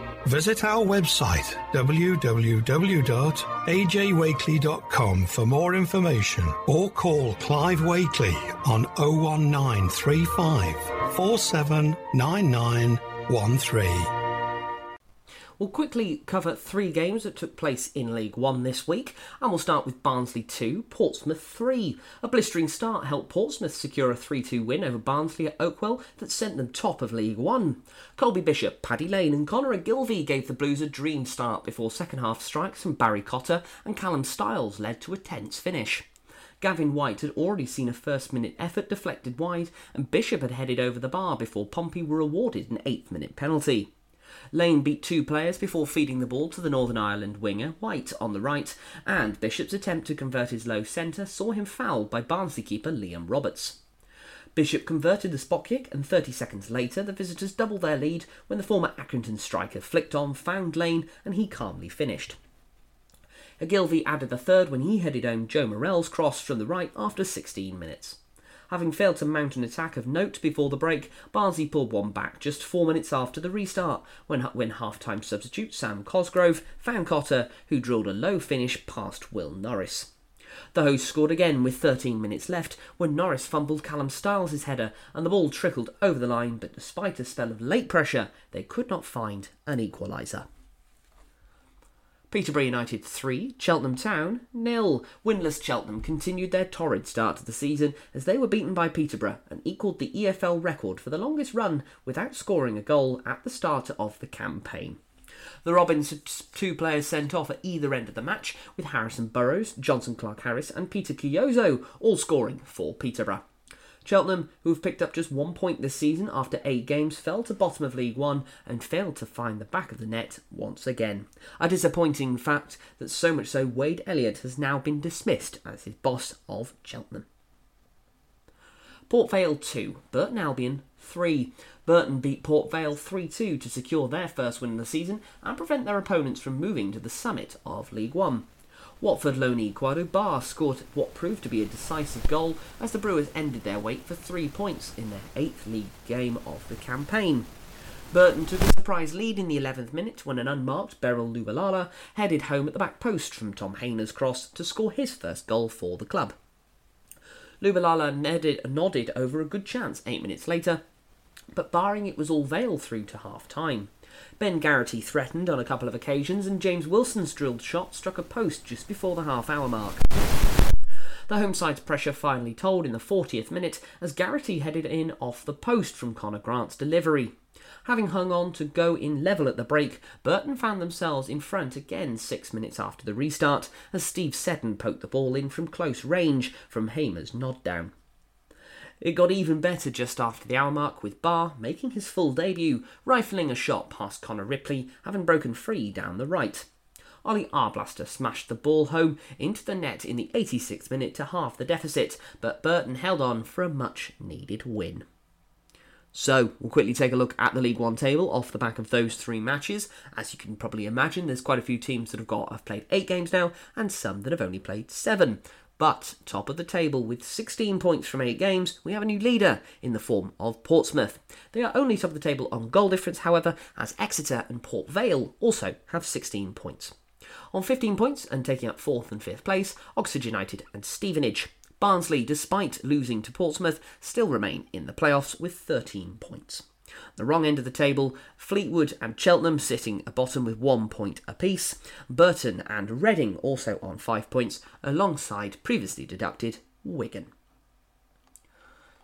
Visit our website www.ajwakely.com for more information or call Clive Wakely on 01935 479913. We'll quickly cover three games that took place in League One this week, and we'll start with Barnsley 2, Portsmouth 3. A blistering start helped Portsmouth secure a 3 2 win over Barnsley at Oakwell that sent them top of League One. Colby Bishop, Paddy Lane, and Conor Ogilvie gave the Blues a dream start before second half strikes from Barry Cotter and Callum Styles led to a tense finish. Gavin Whyte had already seen a first minute effort deflected wide, and Bishop had headed over the bar before Pompey were awarded an eighth minute penalty. Lane beat two players before feeding the ball to the Northern Ireland winger, Whyte, on the right, and Bishop's attempt to convert his low centre saw him fouled by Barnsley keeper Liam Roberts. Bishop converted the spot kick, and 30 seconds later, the visitors doubled their lead when the former Accrington striker flicked on, found Lane, and he calmly finished. Ogilvie added the third when he headed home Joe Morrell's cross from the right after 16 minutes. Having failed to mount an attack of note before the break, Barnsley pulled one back just four minutes after the restart, when, when half-time substitute Sam Cosgrove found Cotter, who drilled a low finish past Will Norris. The hosts scored again with 13 minutes left when Norris fumbled Callum Styles' header and the ball trickled over the line, but despite a spell of late pressure, they could not find an equaliser. Peterborough United 3, Cheltenham Town nil. Winless Cheltenham continued their torrid start to the season as they were beaten by Peterborough and equalled the EFL record for the longest run without scoring a goal at the start of the campaign. The Robins had two players sent off at either end of the match, with Harrison Burrows, Jonson Clarke Harris, and Peter Kioso all scoring for Peterborough. Cheltenham, who have picked up just one point this season after eight games, fell to bottom of League One and failed to find the back of the net once again. A disappointing fact that so much so Wade Elliott has now been dismissed as his boss of Cheltenham. Port Vale 2, Burton Albion 3. Burton beat Port Vale 3 2 to secure their first win of the season and prevent their opponents from moving to the summit of League One. Watford loanee Kwadwo Baah scored what proved to be a decisive goal as the Brewers ended their wait for three points in their eighth league game of the campaign. Burton took a surprise lead in the 11th minute when an unmarked Beryl Luvalala headed home at the back post from Tom Hayner's cross to score his first goal for the club. Lubalala nodded, nodded over a good chance eight minutes later, but barring it was all Vale through to half time. Ben Garrity threatened on a couple of occasions, and James Wilson's drilled shot struck a post just before the half hour mark. The home side's pressure finally told in the 40th minute as Garrity headed in off the post from Connor Grant's delivery. Having hung on to go in level at the break, Burton found themselves in front again six minutes after the restart as Steve Seddon poked the ball in from close range from Hamer's nod down. It got even better just after the hour mark, with Baah making his full debut, rifling a shot past Connor Ripley, having broken free down the right. Ollie Arblaster smashed the ball home into the net in the 86th minute to half the deficit, but Burton held on for a much needed win. So, we'll quickly take a look at the League One table off the back of those three matches. As you can probably imagine, there's quite a few teams that have got have played eight games now, and some that have only played seven. But top of the table with 16 points from 8 games, we have a new leader in the form of Portsmouth. They are only top of the table on goal difference, however, as Exeter and Port Vale also have 16 points. On 15 points and taking up 4th and 5th place, Oxford United and Stevenage. Barnsley, despite losing to Portsmouth, still remain in the playoffs with 13 points. The wrong end of the table, Fleetwood and Cheltenham sitting at bottom with one point apiece. Burton and Reading also on five points, alongside previously deducted Wigan.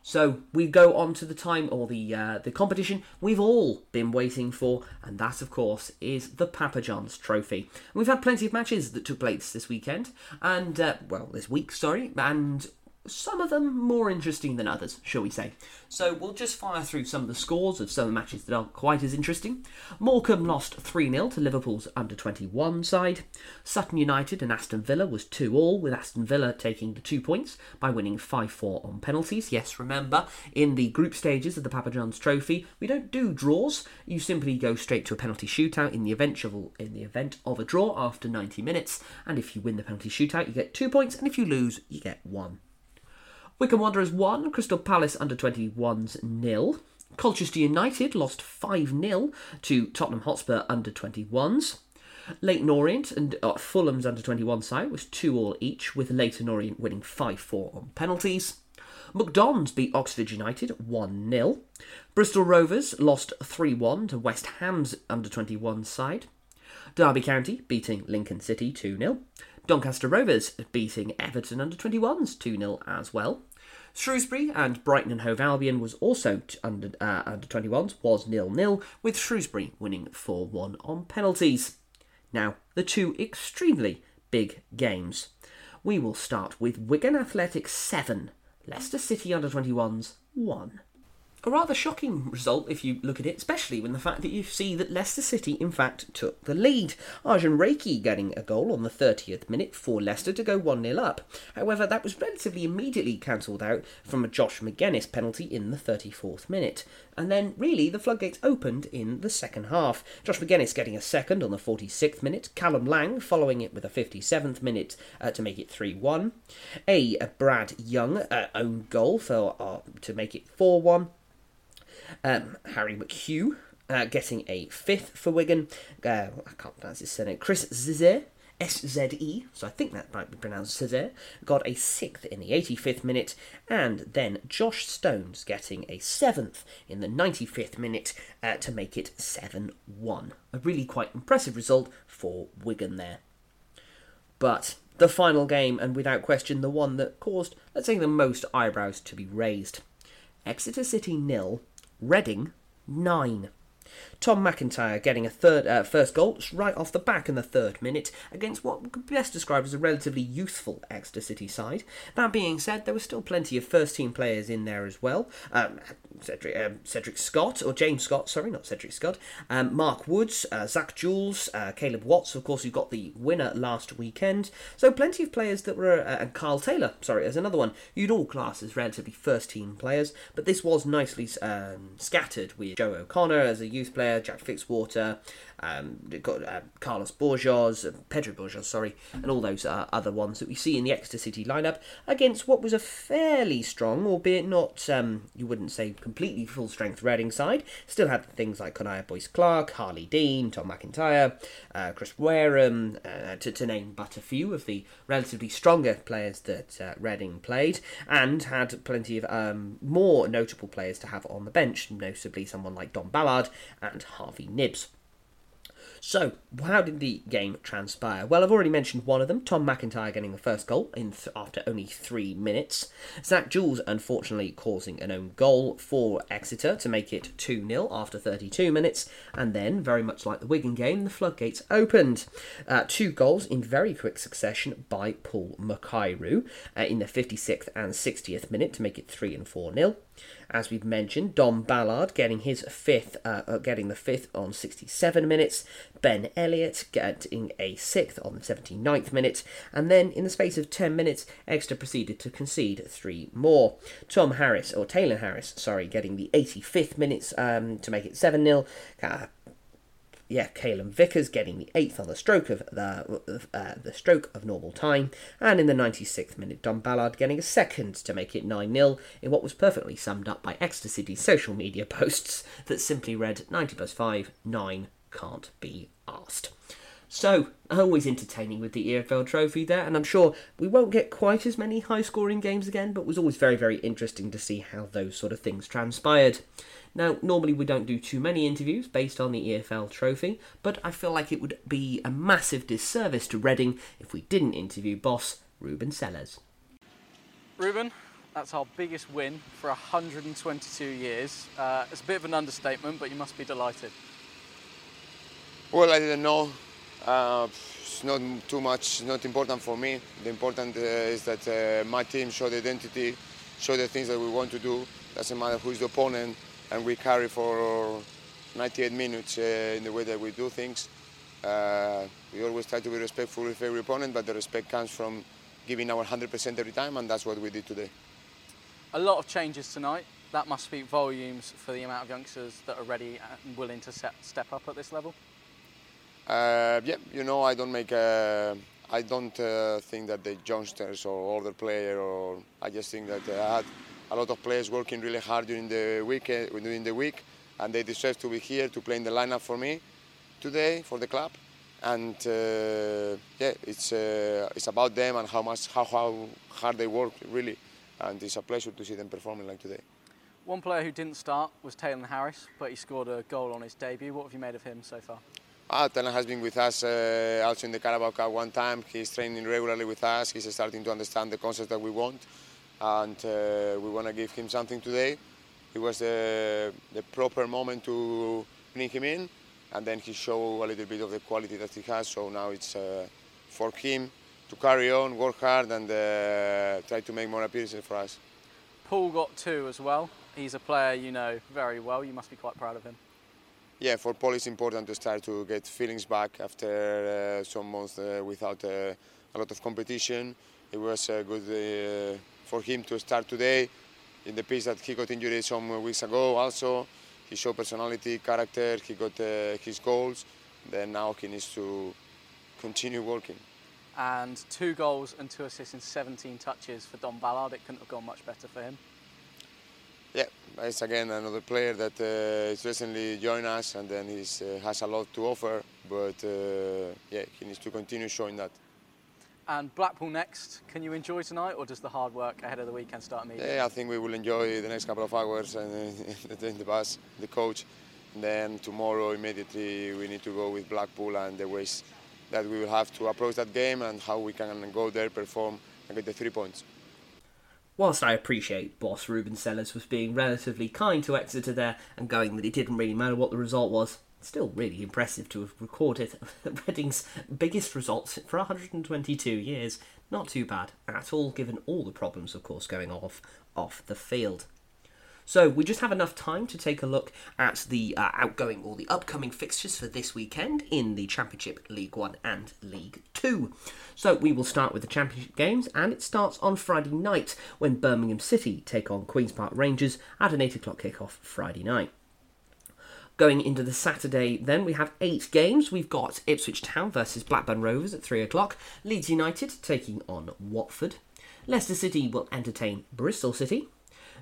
So we go on to the time or the uh, the competition we've all been waiting for, and that, of course, is the Papa John's Trophy. We've had plenty of matches that took place this weekend, and uh, well, this week, sorry, and some of them more interesting than others, shall we say. So we'll just fire through some of the scores of some of the matches that aren't quite as interesting. Morecambe lost 3 0 to Liverpool's under 21 side. Sutton United and Aston Villa was 2 all, with Aston Villa taking the two points by winning 5 4 on penalties. Yes, remember, in the group stages of the Papa John's Trophy, we don't do draws. You simply go straight to a penalty shootout in the event of, in the event of a draw after 90 minutes. And if you win the penalty shootout, you get two points, and if you lose, you get one. Wycombe Wanderers 1, Crystal Palace under 21s nil. Colchester United lost 5 0 to Tottenham Hotspur under 21s. Leyton Orient and uh, Fulham's under 21 side was 2 all each, with Leyton Orient winning 5 4 on penalties. McDonald's beat Oxford United 1 0. Bristol Rovers lost 3 1 to West Ham's under 21 side. Derby County beating Lincoln City 2 0. Doncaster Rovers beating Everton under 21s 2 0 as well. Shrewsbury and Brighton and Hove Albion was also t- under uh, under 21s was nil nil with Shrewsbury winning 4-1 on penalties. Now, the two extremely big games. We will start with Wigan Athletic 7, Leicester City under 21s 1 a rather shocking result if you look at it, especially when the fact that you see that Leicester City, in fact, took the lead. Arjan Reiki getting a goal on the 30th minute for Leicester to go 1 0 up. However, that was relatively immediately cancelled out from a Josh Magennis penalty in the 34th minute. And then, really, the floodgates opened in the second half. Josh Magennis getting a second on the 46th minute, Callum Lang following it with a 57th minute uh, to make it 3 1. A, a Brad Young uh, own goal for uh, to make it 4 1. Um, Harry McHugh uh, getting a fifth for Wigan. Uh, I can't pronounce his surname. Chris Zeze. S-Z-E, so I think that might be pronounced Cesare, got a sixth in the 85th minute, and then Josh Stones getting a seventh in the 95th minute uh, to make it 7-1. A really quite impressive result for Wigan there. But the final game, and without question the one that caused, let's say, the most eyebrows to be raised. Exeter City nil, Reading 9. Tom McIntyre getting a third uh, first goal right off the back in the third minute against what could be best described as a relatively youthful Exeter City side. That being said, there were still plenty of first team players in there as well. Um, Cedric, um, Cedric, Scott, or James Scott, sorry, not Cedric Scott, um, Mark Woods, uh, Zak Jules, uh, Caleb Watts, of course, who got the winner last weekend. So plenty of players that were, uh, and Carl Taylor, sorry, as another one, you'd all class as relatively first team players, but this was nicely um, scattered with Joe O'Connor as a youth player, Jack Fitzwater, um, got uh, Carlos Borjas, uh, Pedro Borjas, sorry, and all those uh, other ones that we see in the Exeter City lineup against what was a fairly strong, albeit not, um, you wouldn't say completely full strength Reading side. Still had things like Connor Boyce Clark, Harlee Dean, Tom McIntyre, uh, Chris Wareham, uh, to, to name but a few of the relatively stronger players that uh, Reading played, and had plenty of um, more notable players to have on the bench, notably someone like Dom Ballard and Harvey Knibbs. So, how did the game transpire? Well, I've already mentioned one of them, Tom McIntyre getting the first goal in th- after only three minutes. Zak Jules, unfortunately, causing an own goal for Exeter to make it 2 0 after 32 minutes. And then, very much like the Wigan game, the floodgates opened. Uh, two goals in very quick succession by Paul Mukairu uh, in the 56th and 60th minute to make it 3 and 4 0 as we've mentioned. Dom Ballard getting his fifth, uh, uh getting the fifth on 67 minutes. Ben Elliott getting a sixth on the 79th minute. And then in the space of 10 minutes, Exeter proceeded to concede three more. Tom Harris, or Taylor Harris, sorry, getting the 85th minutes um, to make it 7 0. Uh, yeah, Caylan Vickers getting the eighth on the stroke of the uh, the stroke of normal time, and in the 96th minute, Dom Ballard getting a second to make it 9 0 in what was perfectly summed up by Exeter City's social media *laughs* posts that simply read 90 plus 5, 9 can't be asked. So, always entertaining with the EFL trophy there, and I'm sure we won't get quite as many high scoring games again, but was always very, very interesting to see how those sort of things transpired. Now, normally we don't do too many interviews based on the EFL trophy, but I feel like it would be a massive disservice to Reading if we didn't interview boss Ruben Sellers. Ruben, that's our biggest win for 122 years. Uh, it's a bit of an understatement, but you must be delighted. Well, I didn't know. Uh, it's not too much, not important for me. The important uh, is that uh, my team show the identity, show the things that we want to do. Doesn't matter who is the opponent, and we carry for 98 minutes uh, in the way that we do things. Uh, we always try to be respectful with every opponent, but the respect comes from giving our 100% every time, and that's what we did today. A lot of changes tonight. That must speak volumes for the amount of youngsters that are ready and willing to set, step up at this level. Uh, yeah, you know, I don't make. Uh, I don't uh, think that the youngsters or older player, or I just think that had a lot of players working really hard during the week. during the week, and they deserve to be here to play in the lineup for me today for the club. And uh, yeah, it's uh, it's about them and how much how, how hard they work really, and it's a pleasure to see them performing like today. One player who didn't start was Taylor Harris, but he scored a goal on his debut. What have you made of him so far? Ah, Taylor has been with us uh, also in the Carabao Cup one time. He's training regularly with us. He's starting to understand the concept that we want, and uh, we want to give him something today. It was the, the proper moment to bring him in, and then he showed a little bit of the quality that he has. So now it's uh, for him to carry on, work hard, and uh, try to make more appearances for us. Paul got two as well. He's a player you know very well. You must be quite proud of him yeah, for Paul it's important to start to get feelings back after uh, some months uh, without uh, a lot of competition. It was uh, good uh, for him to start today in the pitch that he got injured some weeks ago also. He showed personality, character, he got uh, his goals. Then now he needs to continue working. And two goals and two assists in 17 touches for Dom Ballard. It couldn't have gone much better for him. Yeah, it's again another player that uh, is recently joined us and then he uh, has a lot to offer, but uh, yeah, he needs to continue showing that. And Blackpool next, can you enjoy tonight or does the hard work ahead of the weekend start immediately? Yeah, I think we will enjoy the next couple of hours and *laughs* in the bus, the coach. And then tomorrow immediately we need to go with Blackpool and the ways that we will have to approach that game and how we can go there, perform and get the three points. Whilst I appreciate boss Ruben Sellers was being relatively kind to Exeter there and going that it didn't really matter what the result was, still really impressive to have recorded *laughs* Reading's biggest results for 122 years. Not too bad at all, given all the problems, of course, going off off the field. So we just have enough time to take a look at the uh, outgoing or the upcoming fixtures for this weekend in the Championship, League One, and League Two. So we will start with the Championship games, and it starts on Friday night when Birmingham City take on Queens Park Rangers at an 8 o'clock kickoff Friday night. Going into the Saturday, then we have eight games. We've got Ipswich Town versus Blackburn Rovers at three o'clock, Leeds United taking on Watford, Leicester City will entertain Bristol City,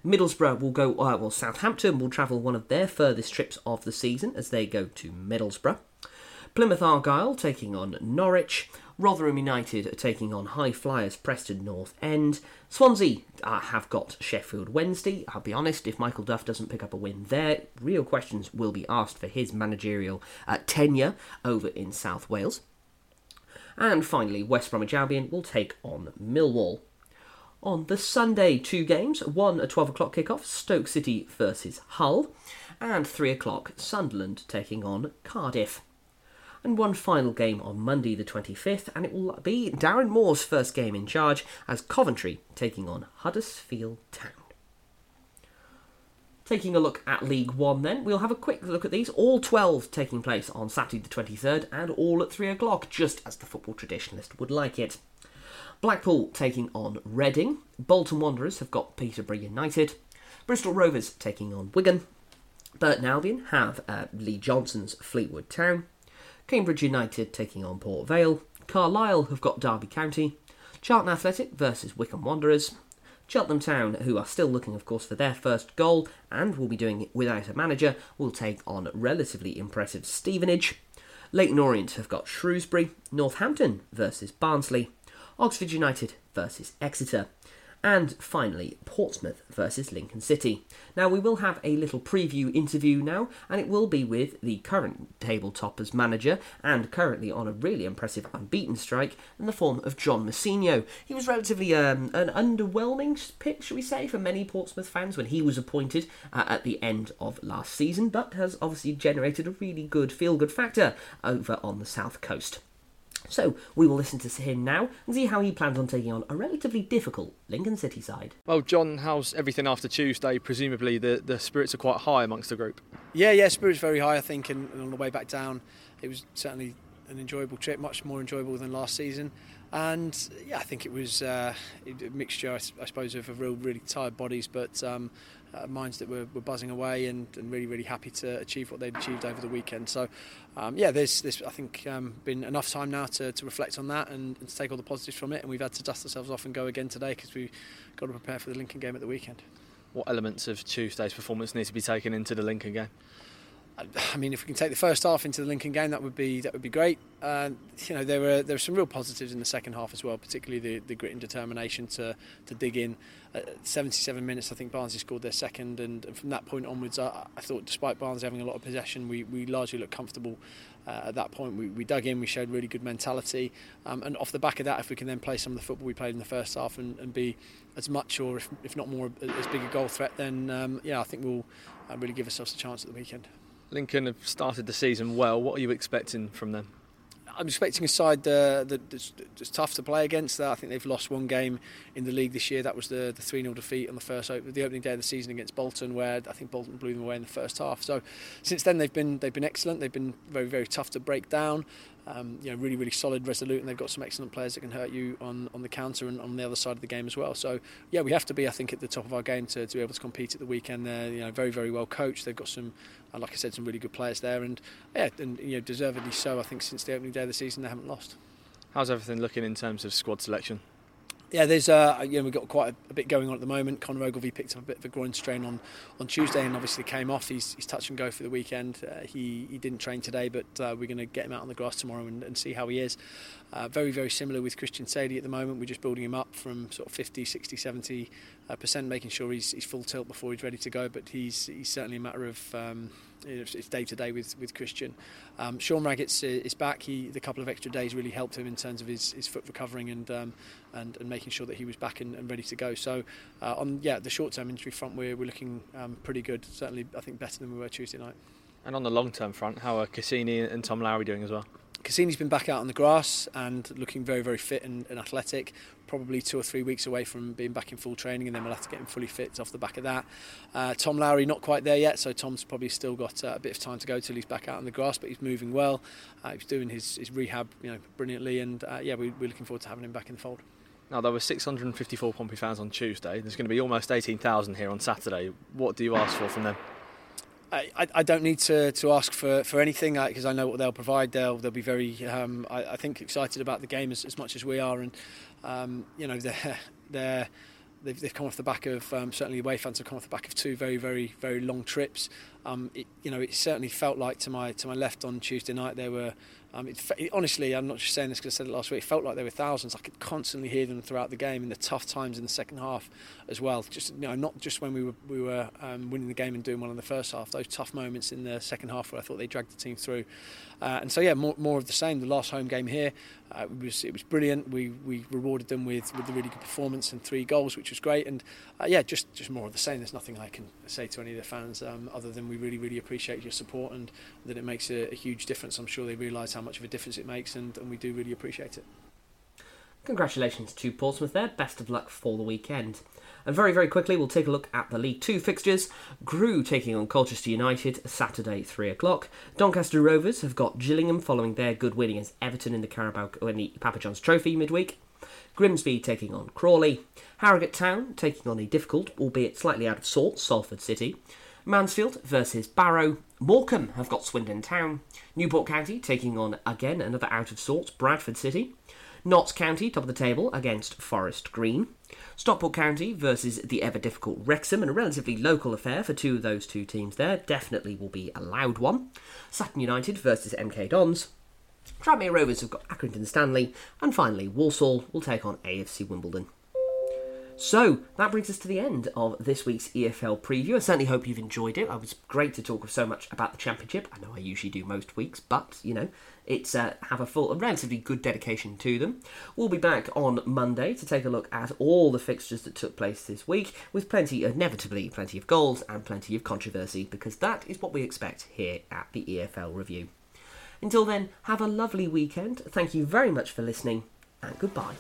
Middlesbrough will go, uh, well, Southampton will travel one of their furthest trips of the season as they go to Middlesbrough. Plymouth Argyle taking on Norwich. Rotherham United taking on High Flyers Preston North End. Swansea uh, have got Sheffield Wednesday. I'll be honest, if Michael Duff doesn't pick up a win there, real questions will be asked for his managerial uh, tenure over in South Wales. And finally, West Bromwich Albion will take on Millwall. On the Sunday, two games. One at 12 o'clock kickoff, Stoke City versus Hull. And 3 o'clock, Sunderland taking on Cardiff. And one final game on Monday, the 25th, and it will be Darren Moore's first game in charge as Coventry taking on Huddersfield Town. Taking a look at League One, then, we'll have a quick look at these. All 12 taking place on Saturday the 23rd, and all at 3 o'clock, just as the football traditionalist would like it. Blackpool taking on Reading. Bolton Wanderers have got Peterborough United. Bristol Rovers taking on Wigan. Burton Albion have uh, Lee Johnson's Fleetwood Town. Cambridge United taking on Port Vale. Carlisle have got Derby County. Charlton Athletic versus Wycombe Wanderers. Cheltenham Town, who are still looking, of course, for their first goal and will be doing it without a manager, will take on relatively impressive Stevenage. Leyton Orient have got Shrewsbury. Northampton versus Barnsley. Oxford United versus Exeter. And finally, Portsmouth versus Lincoln City. Now, we will have a little preview interview now, and it will be with the current table toppers manager and currently on a really impressive unbeaten strike in the form of John Mousinho. He was relatively um, an underwhelming pick, shall we say, for many Portsmouth fans when he was appointed uh, at the end of last season, but has obviously generated a really good feel good factor over on the south coast. So we will listen to him now and see how he plans on taking on a relatively difficult Lincoln City side. Well, John, how's everything after Tuesday? Presumably the, the spirits are quite high amongst the group. Yeah, yeah, spirits very high. I think, and, and on the way back down, it was certainly an enjoyable trip, much more enjoyable than last season. And yeah, I think it was uh, a mixture, I, suppose, of a real, really tired bodies, but um, uh, minds that were, were buzzing away and, and, really, really happy to achieve what they'd achieved over the weekend. So, um, yeah, there's, I think, um, been enough time now to, to reflect on that and, and, to take all the positives from it. And we've had to dust ourselves off and go again today because we've got to prepare for the Lincoln game at the weekend. What elements of Tuesday's performance need to be taken into the Lincoln game? I mean, if we can take the first half into the Lincoln game, that would be that would be great. Uh, you know, there were there were some real positives in the second half as well, particularly the, the grit and determination to to dig in. At 77 minutes, I think Barnsley scored their second, and, and from that point onwards, I, I, thought despite Barnsley having a lot of possession, we, we largely looked comfortable. Uh, at that point, we, we dug in, we showed really good mentality, um, and off the back of that, if we can then play some of the football we played in the first half and, and be as much or if, if not more as big a goal threat, then um, yeah, I think we'll uh, really give ourselves a chance at the weekend. Lincoln have started the season well. What are you expecting from them? I'm expecting a side uh, that's, tough to play against. I think they've lost one game in the league this year. That was the, the 3 0 defeat on the first the opening day of the season against Bolton, where I think Bolton blew them away in the first half. So since then they've been they've been excellent. They've been very very tough to break down um, you know, really, really solid, resolute, and they've got some excellent players that can hurt you on, on the counter and on the other side of the game as well. So, yeah, we have to be, I think, at the top of our game to, to be able to compete at the weekend. They're you know very, very well coached. They've got some, uh, like I said, some really good players there, and yeah, and you know, deservedly so. I think since the opening day of the season, they haven't lost. How's everything looking in terms of squad selection? Yeah, there's uh, you know we've got quite a, a, bit going on at the moment. Conor Ogilvie picked up a bit of a groin strain on, on Tuesday and obviously came off. He's, he's touch and go for the weekend. Uh, he he didn't train today, but uh, we're going to get him out on the grass tomorrow and, and see how he is. Uh, very very similar with Christian Saydee at the moment. We're just building him up from sort of 50, 60, 70 uh, percent, making sure he's, he's full tilt before he's ready to go. But he's he's certainly a matter of um, it's day to day with with Christian. Um, Sean Raggett's is back. He the couple of extra days really helped him in terms of his, his foot recovering and, um, and and making sure that he was back and, and ready to go. So uh, on yeah the short term injury front we're we're looking um, pretty good. Certainly I think better than we were Tuesday night. And on the long term front, how are Kusini and Tom Lowery doing as well? Kusini's been back out on the grass and looking very, very fit and, and, athletic. Probably two or three weeks away from being back in full training, and then we'll have to get him fully fit off the back of that. Uh, Tom Lowery not quite there yet, so Tom's probably still got uh, a bit of time to go till he's back out on the grass, but he's moving well. Uh, he's doing his, his rehab, you know, brilliantly, and uh, yeah, we, we're looking forward to having him back in the fold. Now there were 654 Pompey fans on Tuesday. There's going to be almost 18,000 here on Saturday. What do you ask for from them? I, I don't need to, to ask for, for anything because I know what they'll provide. They'll they'll be very um, I, I, think excited about the game as, as much as we are, and um, you know they're *laughs* they're they've, they've come off the back of um, certainly away fans have come off the back of two very very very long trips. Um, it, you know it certainly felt like to my to my left on Tuesday night there were um, it, honestly, I'm not just saying this because I said it last week. It felt like there were thousands. I could constantly hear them throughout the game in the tough times in the second half as well. Just you know, not just when we were we were um, winning the game and doing well in the first half. Those tough moments in the second half where I thought they dragged the team through. Uh, and so yeah, more, more of the same. The last home game here, uh, it was it was brilliant. We we rewarded them with with a really good performance and three goals, which was great. And uh, yeah, just just more of the same. There's nothing I can say to any of the fans um, other than we really really appreciate your support and that it makes a, a huge difference. I'm sure they realise how much of a difference it makes, and, and we do really appreciate it. Congratulations to Portsmouth there. Best of luck for the weekend. And very, very quickly, we'll take a look at the League Two fixtures. Crewe taking on Colchester United Saturday, 3 o'clock. Doncaster Rovers have got Gillingham following their good win against Everton in the Carabao in the Papa John's Trophy midweek. Grimsby taking on Crawley. Harrogate Town taking on a difficult, albeit slightly out of sorts, Salford City. Mansfield versus Barrow. Morecambe have got Swindon Town. Newport County taking on again another out of sorts Bradford City. Notts County top of the table against Forest Green. Stockport County versus the ever difficult Wrexham, and a relatively local affair for two of those two teams there. Definitely will be a loud one. Sutton United versus MK Dons. Tranmere Rovers have got Accrington Stanley, and finally Walsall will take on AFC Wimbledon. So that brings us to the end of this week's EFL preview. I certainly hope you've enjoyed it. It was great to talk so much about the championship. I know I usually do most weeks, but you know it's uh, have a full, a relatively good dedication to them. We'll be back on Monday to take a look at all the fixtures that took place this week, with plenty, inevitably, plenty of goals and plenty of controversy, because that is what we expect here at the EFL review. Until then, have a lovely weekend. Thank you very much for listening, and goodbye.